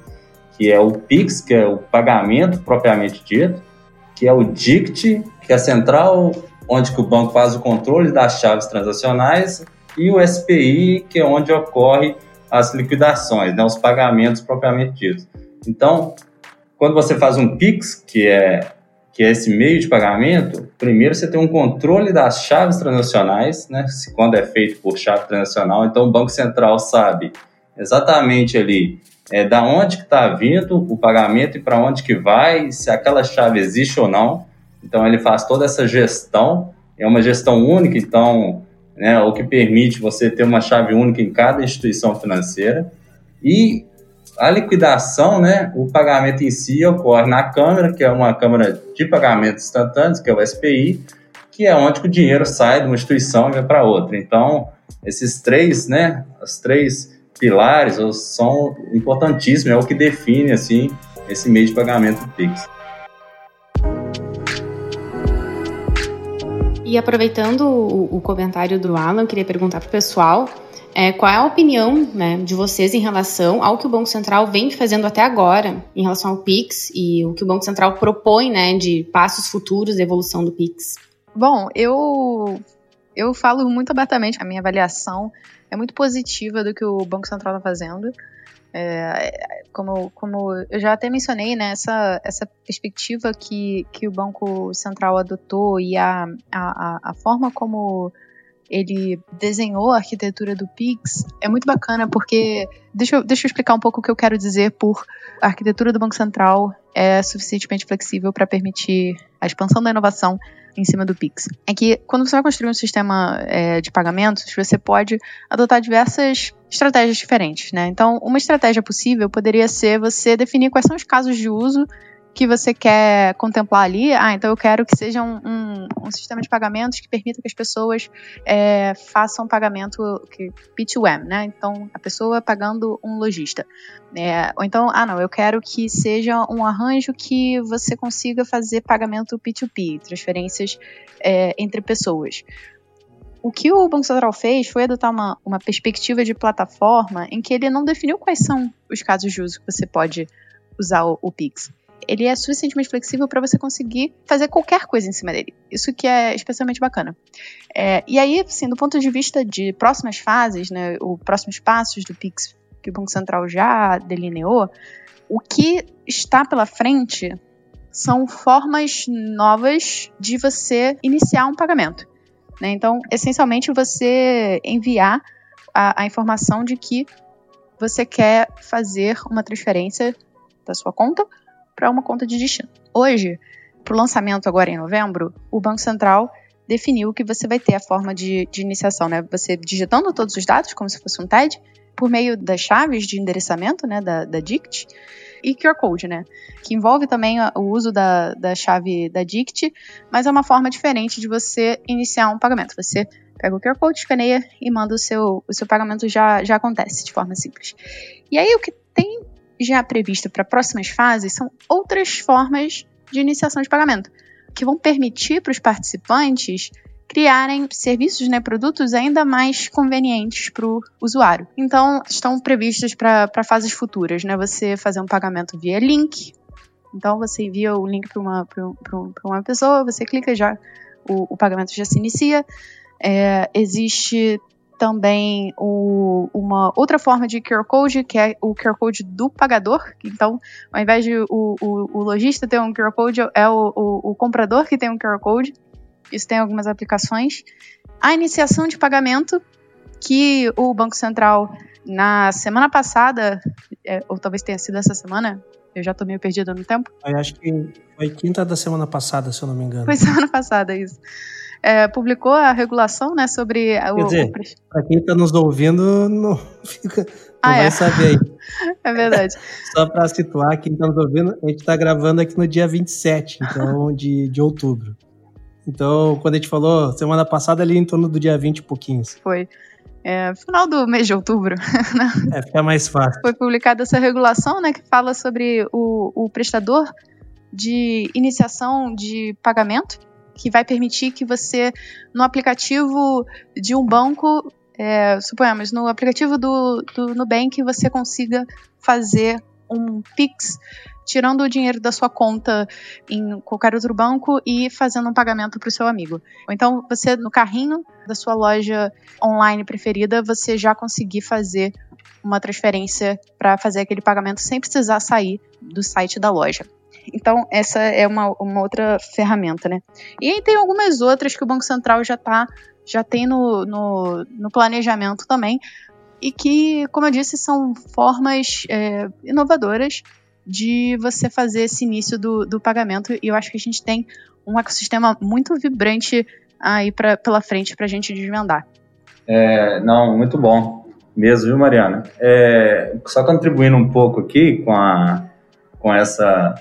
que é o PIX, que é o pagamento propriamente dito, que é o DICT, que é a central onde que o banco faz o controle das chaves transacionais, e o SPI, que é onde ocorre as liquidações, né, os pagamentos propriamente ditos. Então, quando você faz um PIX, que é, que é esse meio de pagamento, primeiro você tem um controle das chaves transacionais, né, quando é feito por chave transacional, então o Banco Central sabe exatamente ali é, da onde que está vindo o pagamento e para onde que vai, se aquela chave existe ou não. Então ele faz toda essa gestão, é uma gestão única, então, né, o que permite você ter uma chave única em cada instituição financeira. E a liquidação, né, o pagamento em si ocorre na câmara, que é uma câmara de pagamentos instantâneos, que é o SPI, que é onde o dinheiro sai de uma instituição e vai para outra. Então, esses três, né, as três pilares são importantíssimos, é o que define assim esse meio de pagamento Pix. E aproveitando o, o comentário do Alan, queria perguntar para o pessoal é, qual é a opinião né, de vocês em relação ao que o Banco Central vem fazendo até agora em relação ao PIX e o que o Banco Central propõe né, de passos futuros de evolução do PIX? Bom, eu, eu falo muito abertamente a minha avaliação é muito positiva do que o Banco Central está fazendo. É, como, como eu já até mencionei, né, essa, essa perspectiva que, que o Banco Central adotou e a, a, a forma como ele desenhou a arquitetura do Pix é muito bacana porque deixa eu, deixa eu explicar um pouco o que eu quero dizer por a arquitetura do Banco Central é suficientemente flexível para permitir a expansão da inovação em cima do Pix. É que quando você vai construir um sistema é, de pagamentos, você pode adotar diversas estratégias diferentes, né? Então, uma estratégia possível poderia ser você definir quais são os casos de uso que você quer contemplar ali. Ah, então eu quero que seja um, um, um sistema de pagamentos que permita que as pessoas é, façam pagamento que, P2M, né? Então, a pessoa pagando um lojista. É, ou então, ah, não, eu quero que seja um arranjo que você consiga fazer pagamento P2P, transferências é, entre pessoas. O que o Banco Central fez foi adotar uma, uma perspectiva de plataforma em que ele não definiu quais são os casos de uso que você pode usar o, o Pix ele é suficientemente flexível para você conseguir fazer qualquer coisa em cima dele. Isso que é especialmente bacana. É, e aí, assim, do ponto de vista de próximas fases, né, os próximos passos do Pix que o Banco Central já delineou, o que está pela frente são formas novas de você iniciar um pagamento. Né? Então, essencialmente, você enviar a, a informação de que você quer fazer uma transferência da sua conta para uma conta de destino. Hoje, para o lançamento agora em novembro, o Banco Central definiu que você vai ter a forma de, de iniciação, né? Você digitando todos os dados, como se fosse um TED, por meio das chaves de endereçamento, né, da, da DICT, e QR Code, né, que envolve também o uso da, da chave da DICT, mas é uma forma diferente de você iniciar um pagamento. Você pega o QR Code, escaneia e manda o seu, o seu pagamento já, já acontece de forma simples. E aí o que tem já previsto para próximas fases são outras formas de iniciação de pagamento, que vão permitir para os participantes criarem serviços, né, produtos ainda mais convenientes para o usuário. Então, estão previstos para fases futuras, né, você fazer um pagamento via link. Então, você envia o link para uma, uma pessoa, você clica já, o, o pagamento já se inicia. É, existe também o, uma outra forma de QR Code, que é o QR Code do pagador. Então, ao invés de o, o, o lojista ter um QR Code, é o, o, o comprador que tem um QR Code. Isso tem algumas aplicações. A iniciação de pagamento, que o Banco Central, na semana passada, é, ou talvez tenha sido essa semana, eu já tô meio perdida no tempo. Eu acho que foi quinta da semana passada, se eu não me engano. Foi semana passada, isso é, publicou a regulação né, sobre Quer o. Dizer, para quem está nos ouvindo, não, [laughs] fica, não ah, vai é. saber aí. [laughs] É verdade. Só para situar, quem está nos ouvindo, a gente está gravando aqui no dia 27 então, [laughs] de, de outubro. Então, quando a gente falou semana passada, ali em torno do dia 20 e pouquinhos. Foi. É, final do mês de outubro. Né? É, fica mais fácil. Foi publicada essa regulação, né, que fala sobre o, o prestador de iniciação de pagamento que vai permitir que você, no aplicativo de um banco, é, suponhamos, no aplicativo do, do Nubank, você consiga fazer um Pix tirando o dinheiro da sua conta em qualquer outro banco e fazendo um pagamento para o seu amigo. Ou então, você no carrinho da sua loja online preferida, você já conseguir fazer uma transferência para fazer aquele pagamento sem precisar sair do site da loja. Então, essa é uma, uma outra ferramenta, né? E aí tem algumas outras que o Banco Central já tá, já tem no, no, no planejamento também, e que, como eu disse, são formas é, inovadoras de você fazer esse início do, do pagamento. E eu acho que a gente tem um ecossistema muito vibrante aí pra, pela frente para a gente desvendar. É, não, muito bom mesmo, viu, Mariana? É, só contribuindo um pouco aqui com, a, com essa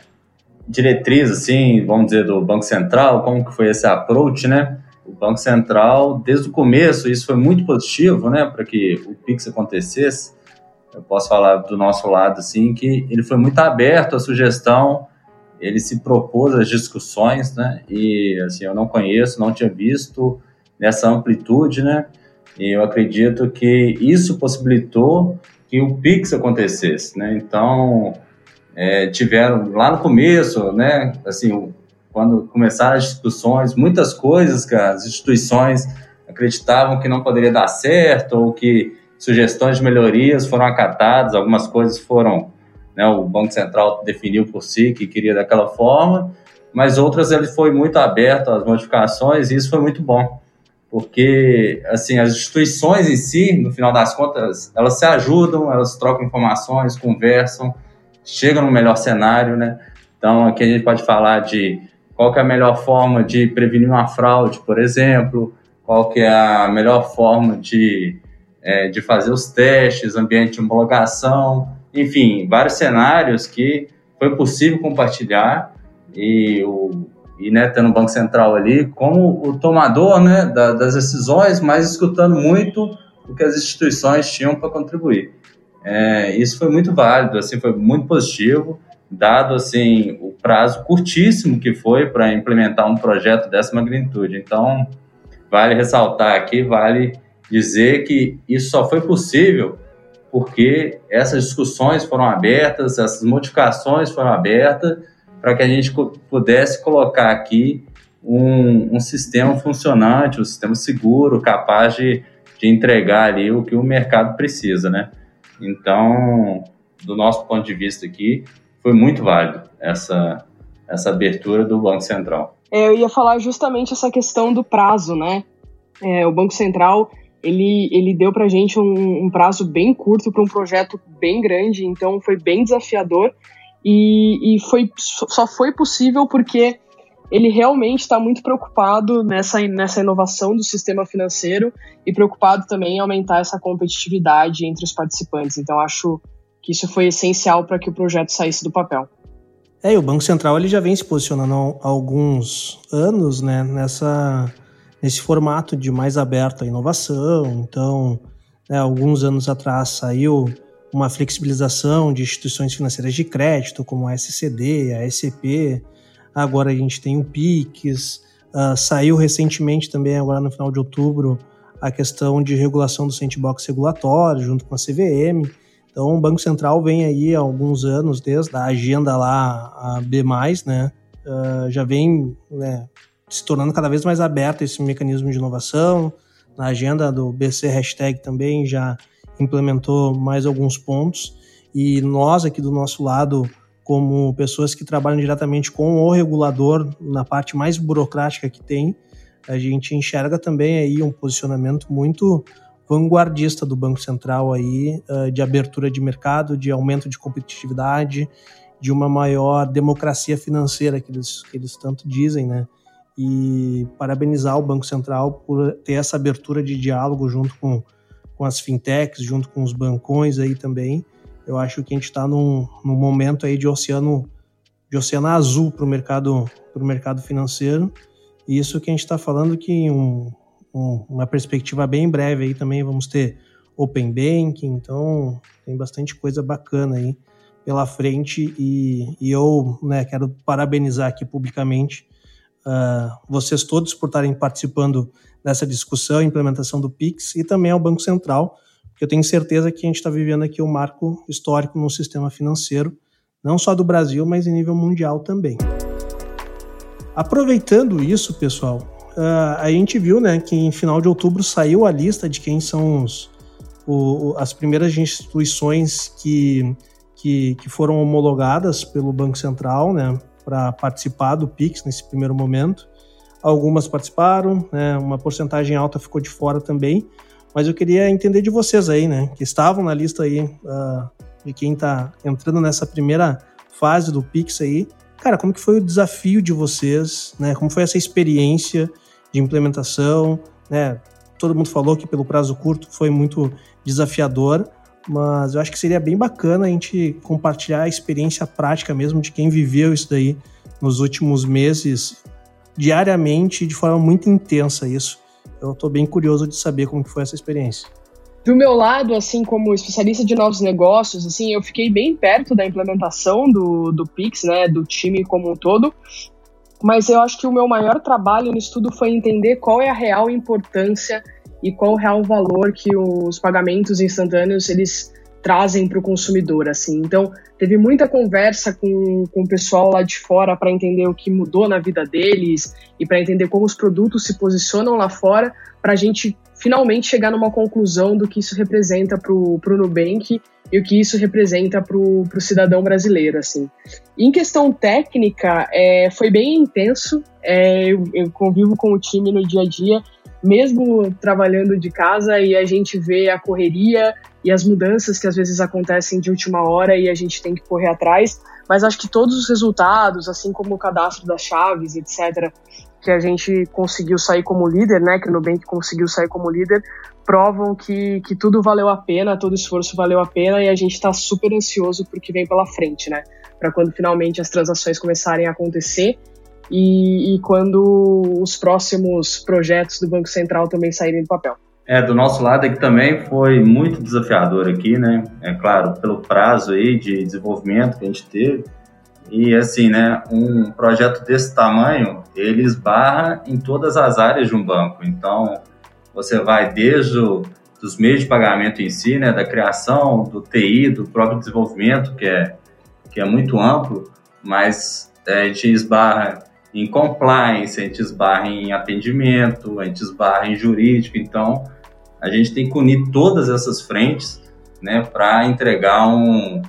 diretriz, assim, vamos dizer, do Banco Central, como que foi esse approach, né? O Banco Central, desde o começo, isso foi muito positivo, né, para que o PIX acontecesse, eu posso falar do nosso lado assim que ele foi muito aberto à sugestão, ele se propôs às discussões, né? E assim eu não conheço, não tinha visto nessa amplitude, né? E eu acredito que isso possibilitou que o Pix acontecesse, né? Então é, tiveram lá no começo, né? Assim quando começaram as discussões, muitas coisas que as instituições acreditavam que não poderia dar certo ou que sugestões de melhorias foram acatadas, algumas coisas foram, né, o Banco Central definiu por si que queria daquela forma, mas outras ele foi muito aberto às modificações e isso foi muito bom, porque assim as instituições em si, no final das contas, elas se ajudam, elas trocam informações, conversam, chegam no melhor cenário, né? Então aqui a gente pode falar de qual é a melhor forma de prevenir uma fraude, por exemplo, qual é a melhor forma de é, de fazer os testes, ambiente de homologação, enfim, vários cenários que foi possível compartilhar e o e né, tendo o Banco Central ali como o tomador né, da, das decisões, mas escutando muito o que as instituições tinham para contribuir. É, isso foi muito válido, assim, foi muito positivo, dado assim o prazo curtíssimo que foi para implementar um projeto dessa magnitude. Então, vale ressaltar aqui, vale dizer que isso só foi possível porque essas discussões foram abertas, essas modificações foram abertas para que a gente pudesse colocar aqui um, um, sistema funcionante, um sistema seguro, capaz de, de entregar ali o que o mercado precisa, né? Então, do nosso ponto de vista aqui, foi muito válido essa, essa abertura do Banco Central. É, eu ia falar justamente essa questão do prazo, né? É, o Banco Central ele, ele deu para gente um, um, prazo bem curto para um projeto bem grande, então foi bem desafiador e, e foi, só foi possível porque ele realmente está muito preocupado nessa, nessa inovação do sistema financeiro e preocupado também em aumentar essa competitividade entre os participantes. Então acho que isso foi essencial para que o projeto saísse do papel. É, e o Banco Central ele já vem se posicionando há alguns anos né, nessa nesse formato de mais aberto à inovação. Então, né, alguns anos atrás saiu uma flexibilização de instituições financeiras de crédito, como a SCD, a SCP. Agora a gente tem o PIX. Uh, saiu recentemente também, agora no final de outubro, a questão de regulação do sandbox regulatório, junto com a CVM. Então, o Banco Central vem aí há alguns anos, desde a agenda lá, a B+, né, uh, já vem né, se tornando cada vez mais aberto esse mecanismo de inovação. Na agenda do BC Hashtag também já implementou mais alguns pontos. E nós aqui do nosso lado, como pessoas que trabalham diretamente com o regulador na parte mais burocrática que tem, a gente enxerga também aí um posicionamento muito vanguardista do Banco Central aí, eh, de abertura de mercado, de aumento de competitividade, de uma maior democracia financeira que eles, que eles tanto dizem, né? e parabenizar o Banco Central por ter essa abertura de diálogo junto com, com as fintechs, junto com os bancões aí também. Eu acho que a gente está num, num momento aí de oceano de oceano azul para o mercado para o mercado financeiro. E isso que a gente está falando que um, um, uma perspectiva bem breve aí também vamos ter open banking, então tem bastante coisa bacana aí pela frente e, e eu né, quero parabenizar aqui publicamente uh, vocês todos por estarem participando dessa discussão, implementação do PIX e também ao Banco Central, porque eu tenho certeza que a gente está vivendo aqui um marco histórico no sistema financeiro, não só do Brasil, mas em nível mundial também. Aproveitando isso, pessoal, uh, a gente viu né, que em final de outubro saiu a lista de quem são os, o, as primeiras instituições que, que, que, foram homologadas pelo Banco Central né, para participar do PIX nesse primeiro momento. Algumas participaram, né, uma porcentagem alta ficou de fora também, mas eu queria entender de vocês aí, né, que estavam na lista aí uh, de quem está entrando nessa primeira fase do Pix aí. Cara, como que foi o desafio de vocês, né? Como foi essa experiência de implementação, né? Todo mundo falou que pelo prazo curto foi muito desafiador, mas eu acho que seria bem bacana a gente compartilhar a experiência prática mesmo de quem viveu isso daí nos últimos meses, diariamente, de forma muito intensa isso. Eu estou bem curioso de saber como foi essa experiência. Do meu lado, assim, como especialista de novos negócios, assim, eu fiquei bem perto da implementação do, do Pix, né, do time como um todo, mas eu acho que o meu maior trabalho no estudo foi entender qual é a real importância e qual o real valor que os pagamentos instantâneos eles trazem para o consumidor, assim. Então, teve muita conversa com, com o pessoal lá de fora para entender o que mudou na vida deles e para entender como os produtos se posicionam lá fora, para a gente finalmente chegar numa conclusão do que isso representa para o Nubank e o que isso representa para o cidadão brasileiro, assim. Em questão técnica, é, foi bem intenso. É, eu, eu convivo com o time no dia a dia, mesmo trabalhando de casa, e a gente vê a correria e as mudanças que às vezes acontecem de última hora e a gente tem que correr atrás. Mas acho que todos os resultados, assim como o cadastro das chaves, etc., que a gente conseguiu sair como líder, né, que o Nubank conseguiu sair como líder, provam que, que tudo valeu a pena, todo esforço valeu a pena e a gente está super ansioso por que vem pela frente, né, para quando finalmente as transações começarem a acontecer e, e quando os próximos projetos do Banco Central também saírem do papel. É, do nosso lado aqui também foi muito desafiador aqui, né? É claro, pelo prazo aí de desenvolvimento que a gente teve, e assim, né, um projeto desse tamanho, ele esbarra em todas as áreas de um banco. Então, você vai desde o, dos meios de pagamento em si, né, da criação, do TI, do próprio desenvolvimento, que é, que é muito amplo, mas é, a gente esbarra em compliance, a gente esbarra em atendimento, a gente esbarra em jurídico. Então, a gente tem que unir todas essas frentes né, para entregar um,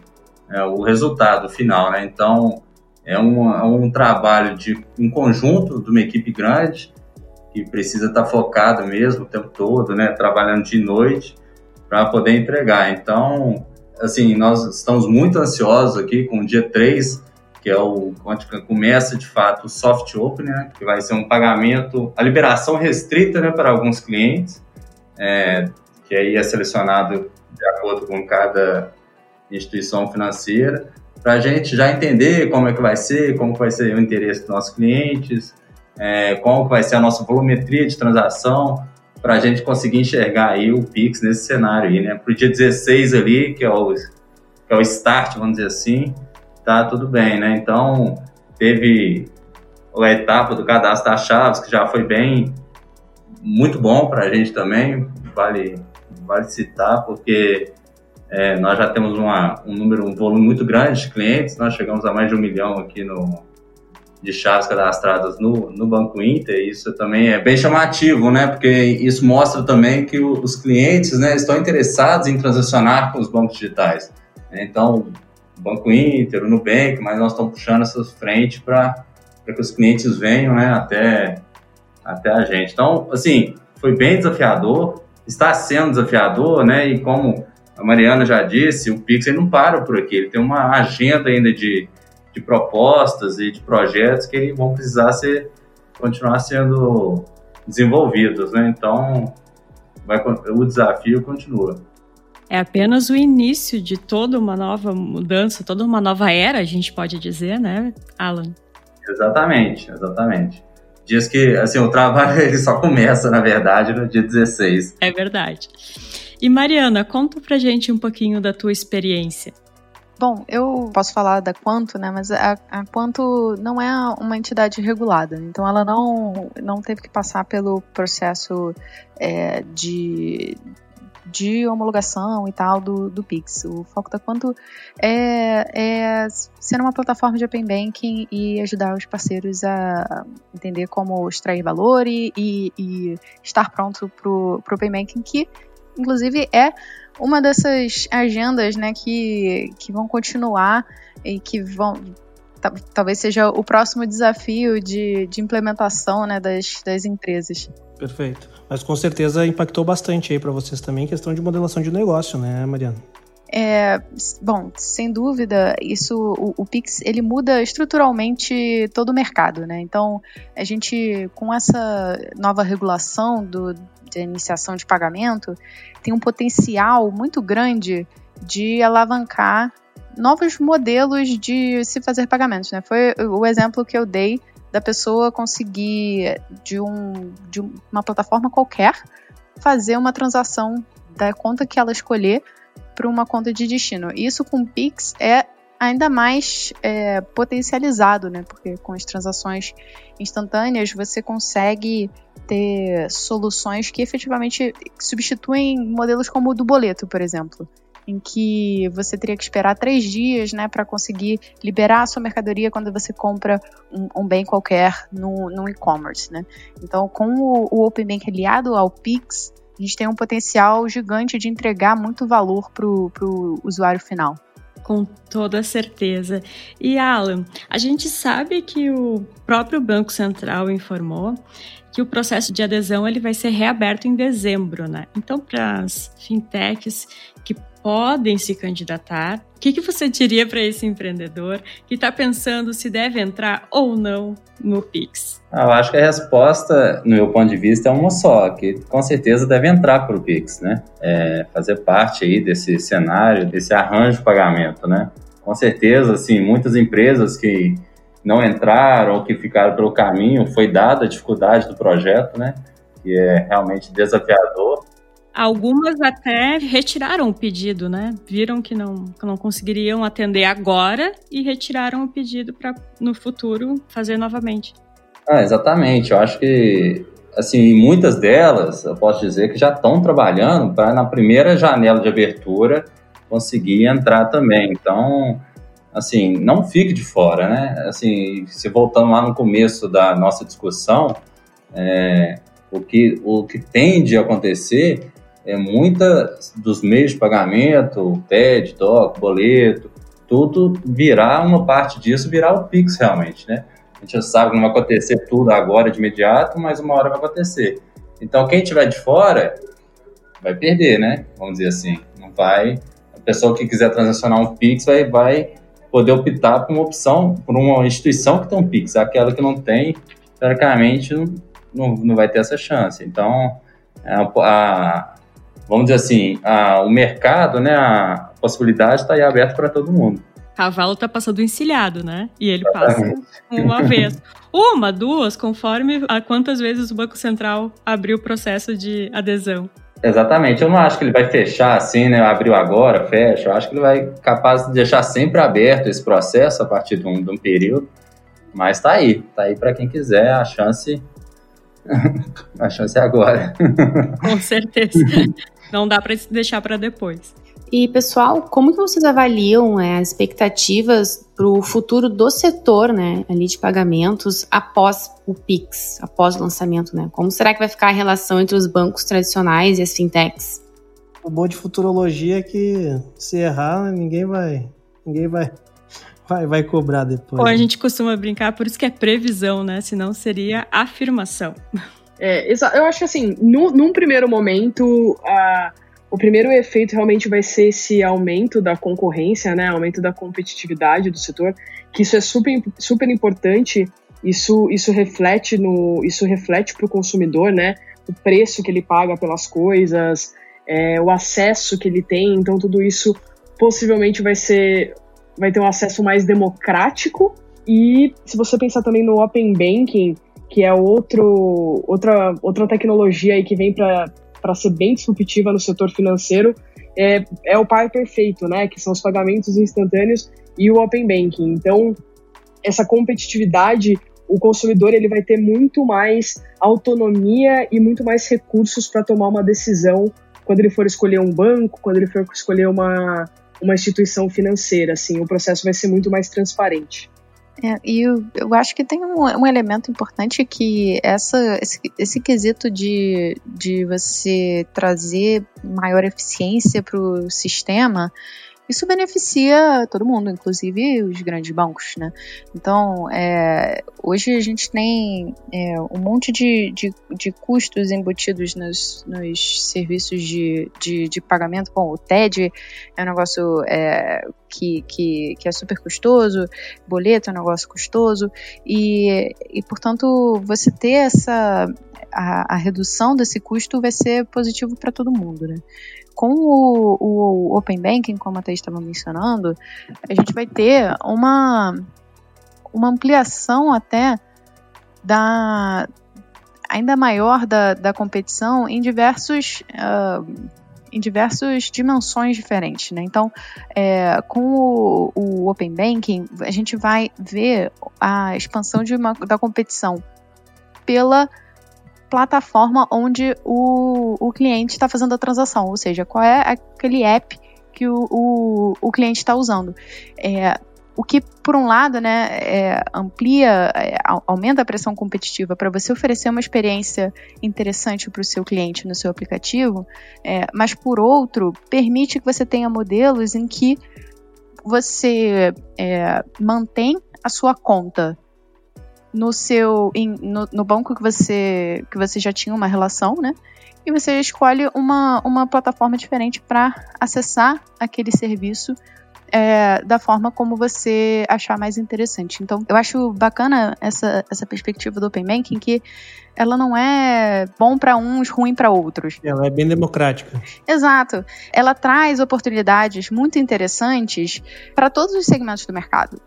é, o resultado final, né? Então, é um, é um trabalho de um conjunto de uma equipe grande que precisa estar focado mesmo o tempo todo, né? Trabalhando de noite para poder entregar. Então, assim, nós estamos muito ansiosos aqui com o dia 3, que é o onde começa de fato o soft open, né? Que vai ser um pagamento, a liberação restrita, né, para alguns clientes, é, que aí é selecionado de acordo com cada instituição financeira, para a gente já entender como é que vai ser, como vai ser o interesse dos nossos clientes, é, como vai ser a nossa volumetria de transação, para a gente conseguir enxergar aí o Pix nesse cenário aí, né? Para o dia 16 ali, que é, o, que é o start, vamos dizer assim, tá tudo bem, né? Então, teve a etapa do cadastro das chaves, que já foi bem, muito bom para a gente também, vale, vale citar, porque é, nós já temos uma, um número, um volume muito grande de clientes, nós chegamos a mais de um milhão aqui no, de chaves cadastradas no, no Banco Inter, isso também é bem chamativo, né? Porque isso mostra também que o, os clientes né, estão interessados em transacionar com os bancos digitais. Então, o Banco Inter, o Nubank, mas nós estamos puxando essas frentes para que os clientes venham né, até, até a gente. Então, assim, foi bem desafiador, está sendo desafiador, né? E como a Mariana já disse, o Pix não para por aqui, ele tem uma agenda ainda de, de propostas e de projetos que vão precisar ser, continuar sendo desenvolvidos, né? Então, vai, o desafio continua. É apenas o início de toda uma nova mudança, toda uma nova era, a gente pode dizer, né, Alan? Exatamente, exatamente. Diz que, assim, o trabalho [laughs] ele só começa, na verdade, no dia 16. É verdade. E Mariana, conta pra gente um pouquinho da tua experiência. Bom, eu posso falar da Quanto, né? Mas a, a Quanto não é uma entidade regulada, então ela não, não teve que passar pelo processo é, de de homologação e tal do, do Pix. O foco da Quanto é, é ser uma plataforma de Open Banking e ajudar os parceiros a entender como extrair valor e, e, e estar pronto para o Open Banking, que inclusive é uma dessas agendas né, que, que vão continuar e que vão talvez seja o próximo desafio de, de implementação né, das, das empresas. Perfeito. Mas com certeza impactou bastante aí para vocês também questão de modelação de negócio, né, Mariana? É, bom, sem dúvida, isso o, o, Pix ele muda estruturalmente todo o mercado, né? Então, a gente com essa nova regulação do, de iniciação de pagamento tem um potencial muito grande de alavancar novos modelos de se fazer pagamentos, né? Foi o exemplo que eu dei da pessoa conseguir de, um, de uma plataforma qualquer fazer uma transação da conta que ela escolher para uma conta de destino. Isso com o Pix é ainda mais é, potencializado, né? Porque com as transações instantâneas você consegue ter soluções que efetivamente substituem modelos como o do boleto, por exemplo em que você teria que esperar três dias né, para conseguir liberar a sua mercadoria quando você compra um, um bem qualquer no, no e-commerce. Né? Então, com o, o Open Bank aliado ao Pix, a gente tem um potencial gigante de entregar muito valor para o usuário final. Com toda certeza. E Alan, a gente sabe que o próprio Banco Central informou que o processo de adesão ele vai ser reaberto em dezembro, né? Então, para as fintechs que podem se candidatar. O que, que você diria para esse empreendedor que está pensando se deve entrar ou não no Pix? Ah, eu acho que a resposta, no meu ponto de vista, é uma só, que com certeza deve entrar para o Pix, né? É fazer parte aí desse cenário, desse arranjo de pagamento, né? Com certeza, assim, muitas empresas que não entraram ou que ficaram pelo caminho, foi dada a dificuldade do projeto, né? Que é realmente desafiador Algumas até retiraram o pedido, né? Viram que não, que não conseguiriam atender agora e retiraram o pedido para no futuro fazer novamente. Ah, exatamente. Eu acho que, assim, muitas delas, eu posso dizer que já estão trabalhando para na primeira janela de abertura conseguir entrar também. Então, assim, não fique de fora, né? Assim, se voltando lá no começo da nossa discussão, é, o que o que tende a acontecer é, muita dos meios de pagamento, TED, DOC, boleto, tudo virar uma parte disso, virar o Pix realmente, né? A gente já sabe que não vai acontecer tudo agora de imediato, mas uma hora vai acontecer. Então, quem tiver de fora vai perder, né? Vamos dizer assim. Não vai. A pessoa que quiser transacionar um Pix vai, vai poder optar por uma opção, por uma instituição que tem um Pix. Aquela que não tem, teoricamente, não, não, não vai ter essa chance. Então, a, a, vamos dizer assim, a, o mercado, né, a possibilidade está aí aberta para todo mundo. Cavalo está passando encilhado, né? E ele Exatamente. passa uma vez. Uma, duas, conforme a quantas vezes o Banco Central abriu o processo de adesão. Exatamente. Eu não acho que ele vai fechar assim, né? Abriu agora, fecha. Eu acho que ele vai capaz de deixar sempre aberto esse processo a partir de um, de um período. Mas está aí, está aí para quem quiser. A chance, [laughs] a chance é agora. [laughs] Com certeza. Não dá para deixar para depois. E pessoal, como que vocês avaliam é, as expectativas para o futuro do setor, né, ali de pagamentos após o Pix, após o lançamento, né? Como será que vai ficar a relação entre os bancos tradicionais e as fintechs? O bom de futurologia é que se errar, ninguém vai, ninguém vai, vai, vai cobrar depois. Ou a gente costuma brincar, por isso que é previsão, né? Senão seria afirmação. É, eu acho que assim, no, num primeiro momento, a, o primeiro efeito realmente vai ser esse aumento da concorrência, né? Aumento da competitividade do setor, que isso é super, super importante. Isso, isso reflete no, isso reflete para o consumidor, né? O preço que ele paga pelas coisas, é, o acesso que ele tem. Então tudo isso possivelmente vai ser, vai ter um acesso mais democrático. E se você pensar também no open banking, que é outro, outra, outra tecnologia aí que vem para ser bem disruptiva no setor financeiro, é, é o par perfeito, né? Que são os pagamentos instantâneos e o Open Banking. Então, essa competitividade, o consumidor ele vai ter muito mais autonomia e muito mais recursos para tomar uma decisão quando ele for escolher um banco, quando ele for escolher uma, uma instituição financeira, assim, o processo vai ser muito mais transparente. É, e eu, eu, acho que tem um, um, elemento importante que essa, esse, esse quesito de, de você trazer maior eficiência para o sistema isso beneficia todo mundo, inclusive os grandes bancos, né? Então, é, hoje a gente tem é, um monte de, de, de, custos embutidos nos, nos serviços de, de, de, pagamento. Bom, o TED é um negócio é, que, que, que é super custoso, boleto é um negócio custoso, e, e portanto, você ter essa a, a, redução desse custo vai ser positivo para todo mundo, né? Com o, o Open Banking, como a Thaís estava mencionando, a gente vai ter uma, uma ampliação até da ainda maior da, da competição em diversos uh, em diversas dimensões diferentes, né? Então, é, com o, o, Open Banking, a gente vai ver a expansão de uma, da competição pela plataforma onde o, o cliente está fazendo a transação, ou seja, qual é aquele app que o, o, o cliente está usando. É, o que, por um lado, né, é, amplia, é, aumenta a pressão competitiva para você oferecer uma experiência interessante para o seu cliente no seu aplicativo, é, mas, por outro, permite que você tenha modelos em que você é, mantém a sua conta no seu em, no, no, banco que você que você já tinha uma relação, né? E você escolhe uma, uma plataforma diferente para acessar aquele serviço é, da forma como você achar mais interessante. Então, eu acho bacana essa, essa perspectiva do Open Banking, que ela não é bom para uns, ruim para outros. Ela é bem democrática. Exato. Ela traz oportunidades muito interessantes para todos os segmentos do mercado.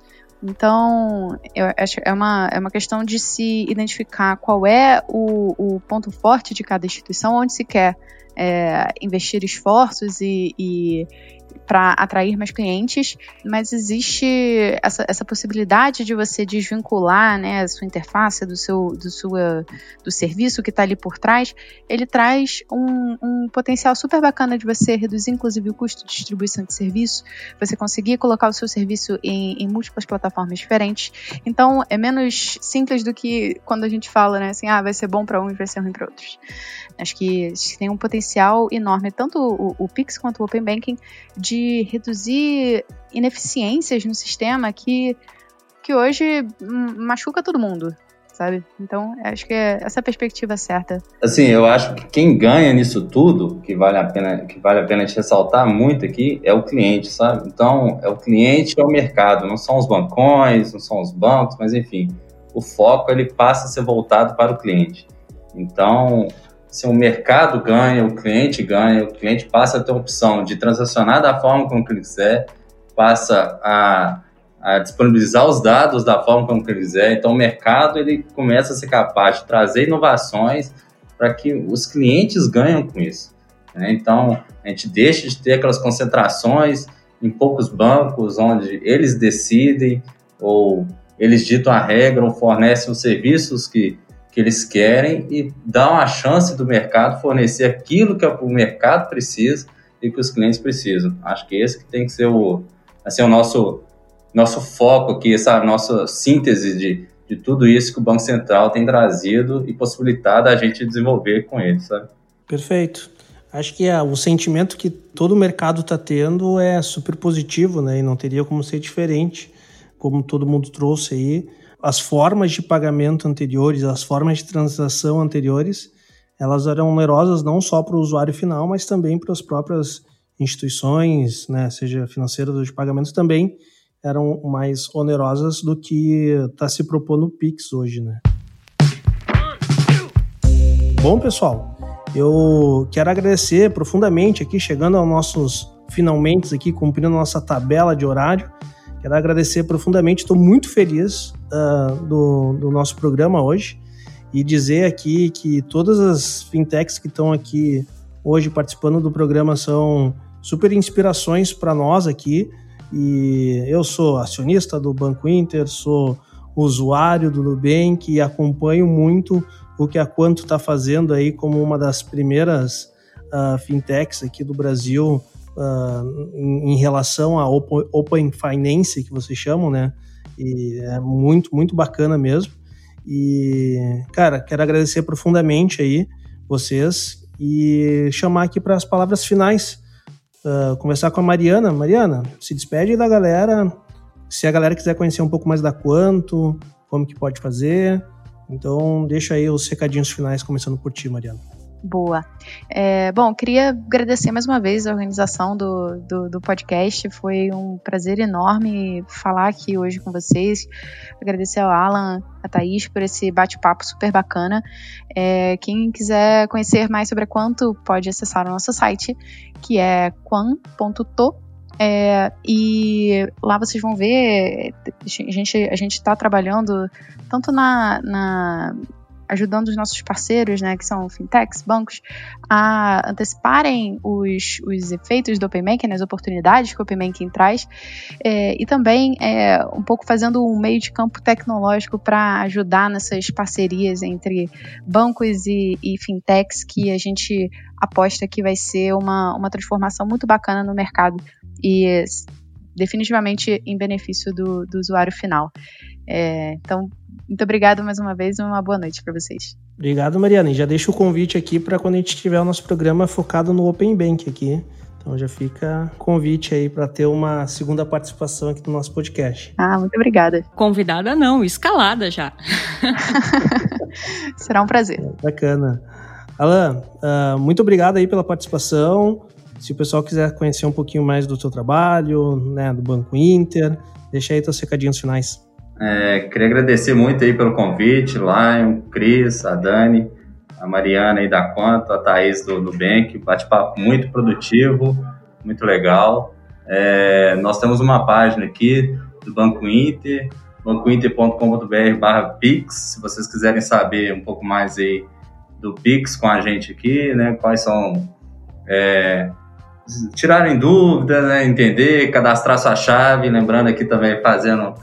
Então, eu acho é uma, é uma questão de se identificar qual é o, o ponto forte de cada instituição, onde se quer é, investir esforços e, e, para atrair mais clientes, mas existe essa, essa possibilidade de você desvincular né, a sua interface do seu do, sua, do serviço que está ali por trás, ele traz um, um potencial super bacana de você reduzir inclusive o custo de distribuição de serviço, você conseguir colocar o seu serviço em, em múltiplas plataformas diferentes. Então é menos simples do que quando a gente fala, né, assim, ah, vai ser bom para uns, vai ser ruim para outros. Acho que tem um potencial enorme, tanto o, o Pix quanto o Open Banking, de reduzir ineficiências no sistema que, que hoje machuca todo mundo, sabe? Então, acho que é essa perspectiva certa. Assim, eu acho que quem ganha nisso tudo, que vale a pena, que vale a pena te ressaltar muito aqui, é o cliente, sabe? Então, é o cliente é o mercado, não são os bancões, não são os bancos, mas enfim, o foco ele passa a ser voltado para o cliente. Então, se o mercado ganha, o cliente ganha, o cliente passa a ter a opção de transacionar da forma como ele quiser, passa a, a disponibilizar os dados da forma como ele quiser. Então, o mercado ele começa a ser capaz de trazer inovações para que os clientes ganhem com isso. Né? Então, a gente deixa de ter aquelas concentrações em poucos bancos, onde eles decidem ou eles ditam a regra ou fornecem os serviços que que eles querem e dar uma chance do mercado fornecer aquilo que o mercado precisa e que os clientes precisam. Acho que esse que tem que ser o, assim, o nosso, nosso foco aqui, essa nossa síntese de, de tudo isso que o Banco Central tem trazido e possibilitado a gente desenvolver com ele, sabe? Perfeito. Acho que é, o sentimento que todo o mercado está tendo é super positivo, né? E não teria como ser diferente, como todo mundo trouxe aí as formas de pagamento anteriores, as formas de transação anteriores, elas eram onerosas não só para o usuário final, mas também para as próprias instituições, né, seja financeiras ou de pagamento, também eram mais onerosas do que está se propondo o Pix hoje. Né? Bom, pessoal, eu quero agradecer profundamente aqui, chegando aos nossos finalmente aqui, cumprindo nossa tabela de horário. Quero agradecer profundamente, estou muito feliz uh, do, do nosso programa hoje e dizer aqui que todas as fintechs que estão aqui hoje participando do programa são super inspirações para nós aqui. E eu sou acionista do Banco Inter, sou usuário do Nubank e acompanho muito o que a Quanto está fazendo aí como uma das primeiras uh, fintechs aqui do Brasil uh, em, relação a open, open Finance, que vocês chamam, né? E é muito, muito bacana mesmo. E, cara, quero agradecer profundamente aí vocês e chamar aqui para as palavras finais. Uh, conversar com a Mariana. Mariana, se despede da galera. Se a galera quiser conhecer um pouco mais da Quanto, como que pode fazer. Então, deixa aí os recadinhos finais, começando por ti, Mariana. Boa. É, bom, queria agradecer mais uma vez a organização do, do, do, podcast. Foi um prazer enorme falar aqui hoje com vocês. Agradecer ao Alan, a Thaís por esse bate-papo super bacana. É, quem quiser conhecer mais sobre a Quanto, pode acessar o nosso site, que é quan.to. É, e lá vocês vão ver, a gente a está trabalhando tanto na, na ajudando os nossos parceiros, né, que são fintechs, bancos, a anteciparem os, os efeitos do Open Banking, né, as oportunidades que o Open Banking traz, é, e também é, um pouco fazendo um meio de campo tecnológico para ajudar nessas parcerias entre bancos e, e fintechs que a gente aposta que vai ser uma, uma transformação muito bacana no mercado e definitivamente em benefício do, do usuário final. É, então, muito obrigada mais uma vez e uma boa noite para vocês. Obrigado, Mariana. E já deixo o convite aqui para quando a gente tiver o nosso programa focado no Open Bank aqui. Então já fica convite aí para ter uma segunda participação aqui no nosso podcast. Ah, muito obrigada. Convidada não, escalada já. [laughs] Será um prazer. Bacana. Alan, uh, muito obrigado aí pela participação. Se o pessoal quiser conhecer um pouquinho mais do seu trabalho, né, do Banco Inter, deixa aí teus recadinhos finais. É, queria agradecer muito aí pelo convite, Lion, Cris, a Dani, a Mariana aí da Conta, a Thaís do Nubank, bate-papo muito produtivo, muito legal. É, nós temos uma página aqui do Banco Inter, bancointer.com.br barra Pix, se vocês quiserem saber um pouco mais aí do Pix com a gente aqui, né, quais são... É, tirarem dúvidas, né, entender, cadastrar sua chave, lembrando aqui também fazendo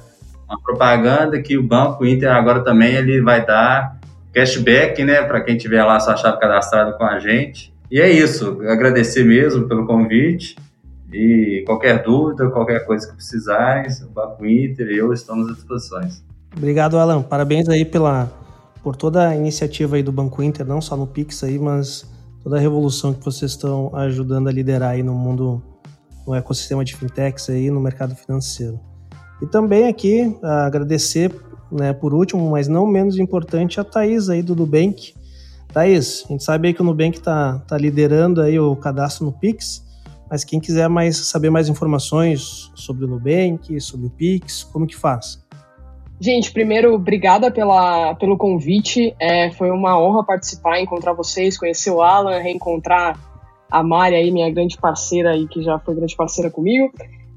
uma propaganda que o Banco Inter agora também ele vai dar cashback, né, para quem tiver lá sua chave cadastrada com a gente. E é isso, agradecer mesmo pelo convite e qualquer dúvida, qualquer coisa que precisarem, o Banco Inter e eu estamos à disposição. Obrigado, Alan. Parabéns aí pela por toda a iniciativa aí do Banco Inter, não só no Pix aí, mas toda a revolução que vocês estão ajudando a liderar aí no mundo, no ecossistema de fintechs aí, no mercado financeiro. E também aqui agradecer, né, por último, mas não menos importante, a Thaís aí do Nubank. Thaís, a gente sabe aí que o Nubank está tá liderando aí o cadastro no Pix, mas quem quiser mais saber mais informações sobre o Nubank, sobre o Pix, como que faz? Gente, primeiro, obrigada pela, pelo convite. É, foi uma honra participar, encontrar vocês, conhecer o Alan, reencontrar a Mari aí, minha grande parceira aí, que já foi grande parceira comigo.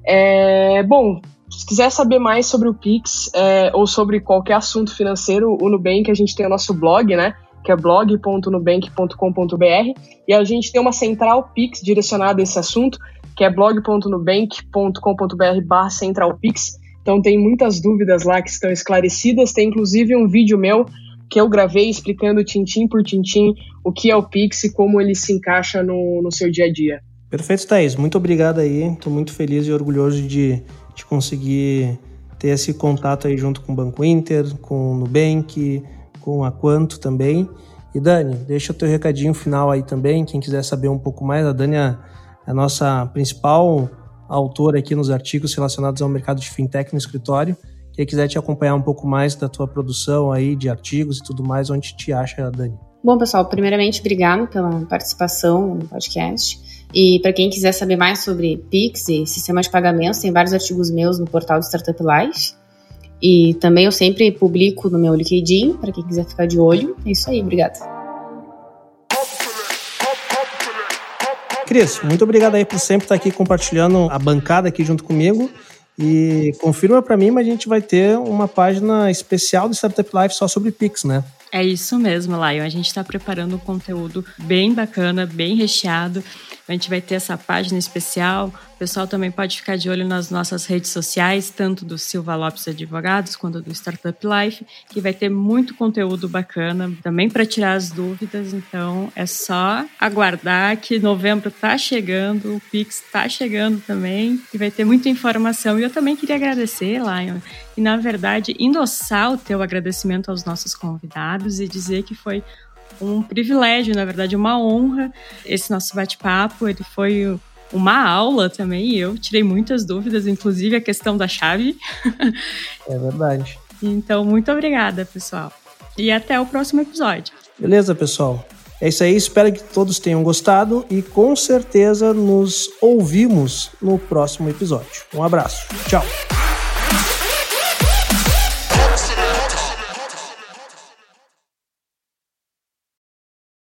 É, bom, se quiser saber mais sobre o Pix é, ou sobre qualquer assunto financeiro, o Nubank, a gente tem o nosso blog, né? Que é blog.nubank.com.br e a gente tem uma central Pix direcionada a esse assunto, que é blog.nubank.com.br barra centralpix. Então tem muitas dúvidas lá que estão esclarecidas, tem inclusive um vídeo meu que eu gravei explicando tintim por tintim o que é o Pix e como ele se encaixa no, no seu dia a dia. Perfeito, Thaís. Muito obrigado aí. Estou muito feliz e orgulhoso de de conseguir ter esse contato aí junto com o Banco Inter, com o Nubank, com a Quanto também. E Dani, deixa o teu recadinho final aí também, quem quiser saber um pouco mais, a Dani é a nossa principal autora aqui nos artigos relacionados ao mercado de fintech no escritório. Quem quiser te acompanhar um pouco mais da tua produção aí de artigos e tudo mais, onde te acha, Dani? Bom, pessoal, primeiramente, obrigado pela participação no podcast. E para quem quiser saber mais sobre Pix e sistema de pagamentos, tem vários artigos meus no portal do Startup Life. E também eu sempre publico no meu LinkedIn, para quem quiser ficar de olho. É isso aí, obrigada. Cris, muito obrigado aí por sempre estar aqui compartilhando a bancada aqui junto comigo. E confirma para mim, mas a gente vai ter uma página especial do Startup Life só sobre Pix, né? É isso mesmo, Lion. A gente está preparando um conteúdo bem bacana, bem recheado. A gente vai ter essa página especial. O pessoal também pode ficar de olho nas nossas redes sociais, tanto do Silva Lopes Advogados quanto do Startup Life, que vai ter muito conteúdo bacana também para tirar as dúvidas. Então é só aguardar que novembro está chegando, o Pix está chegando também e vai ter muita informação. E eu também queria agradecer, Lion, e na verdade endossar o teu agradecimento aos nossos convidados e dizer que foi um privilégio, na verdade, uma honra esse nosso bate-papo. Ele foi uma aula também. Eu tirei muitas dúvidas, inclusive a questão da chave. [laughs] É verdade. Então, muito obrigada, pessoal. E até o próximo episódio. Beleza, pessoal? É isso aí, espero que todos tenham gostado e com certeza nos ouvimos no próximo episódio. Um abraço, tchau!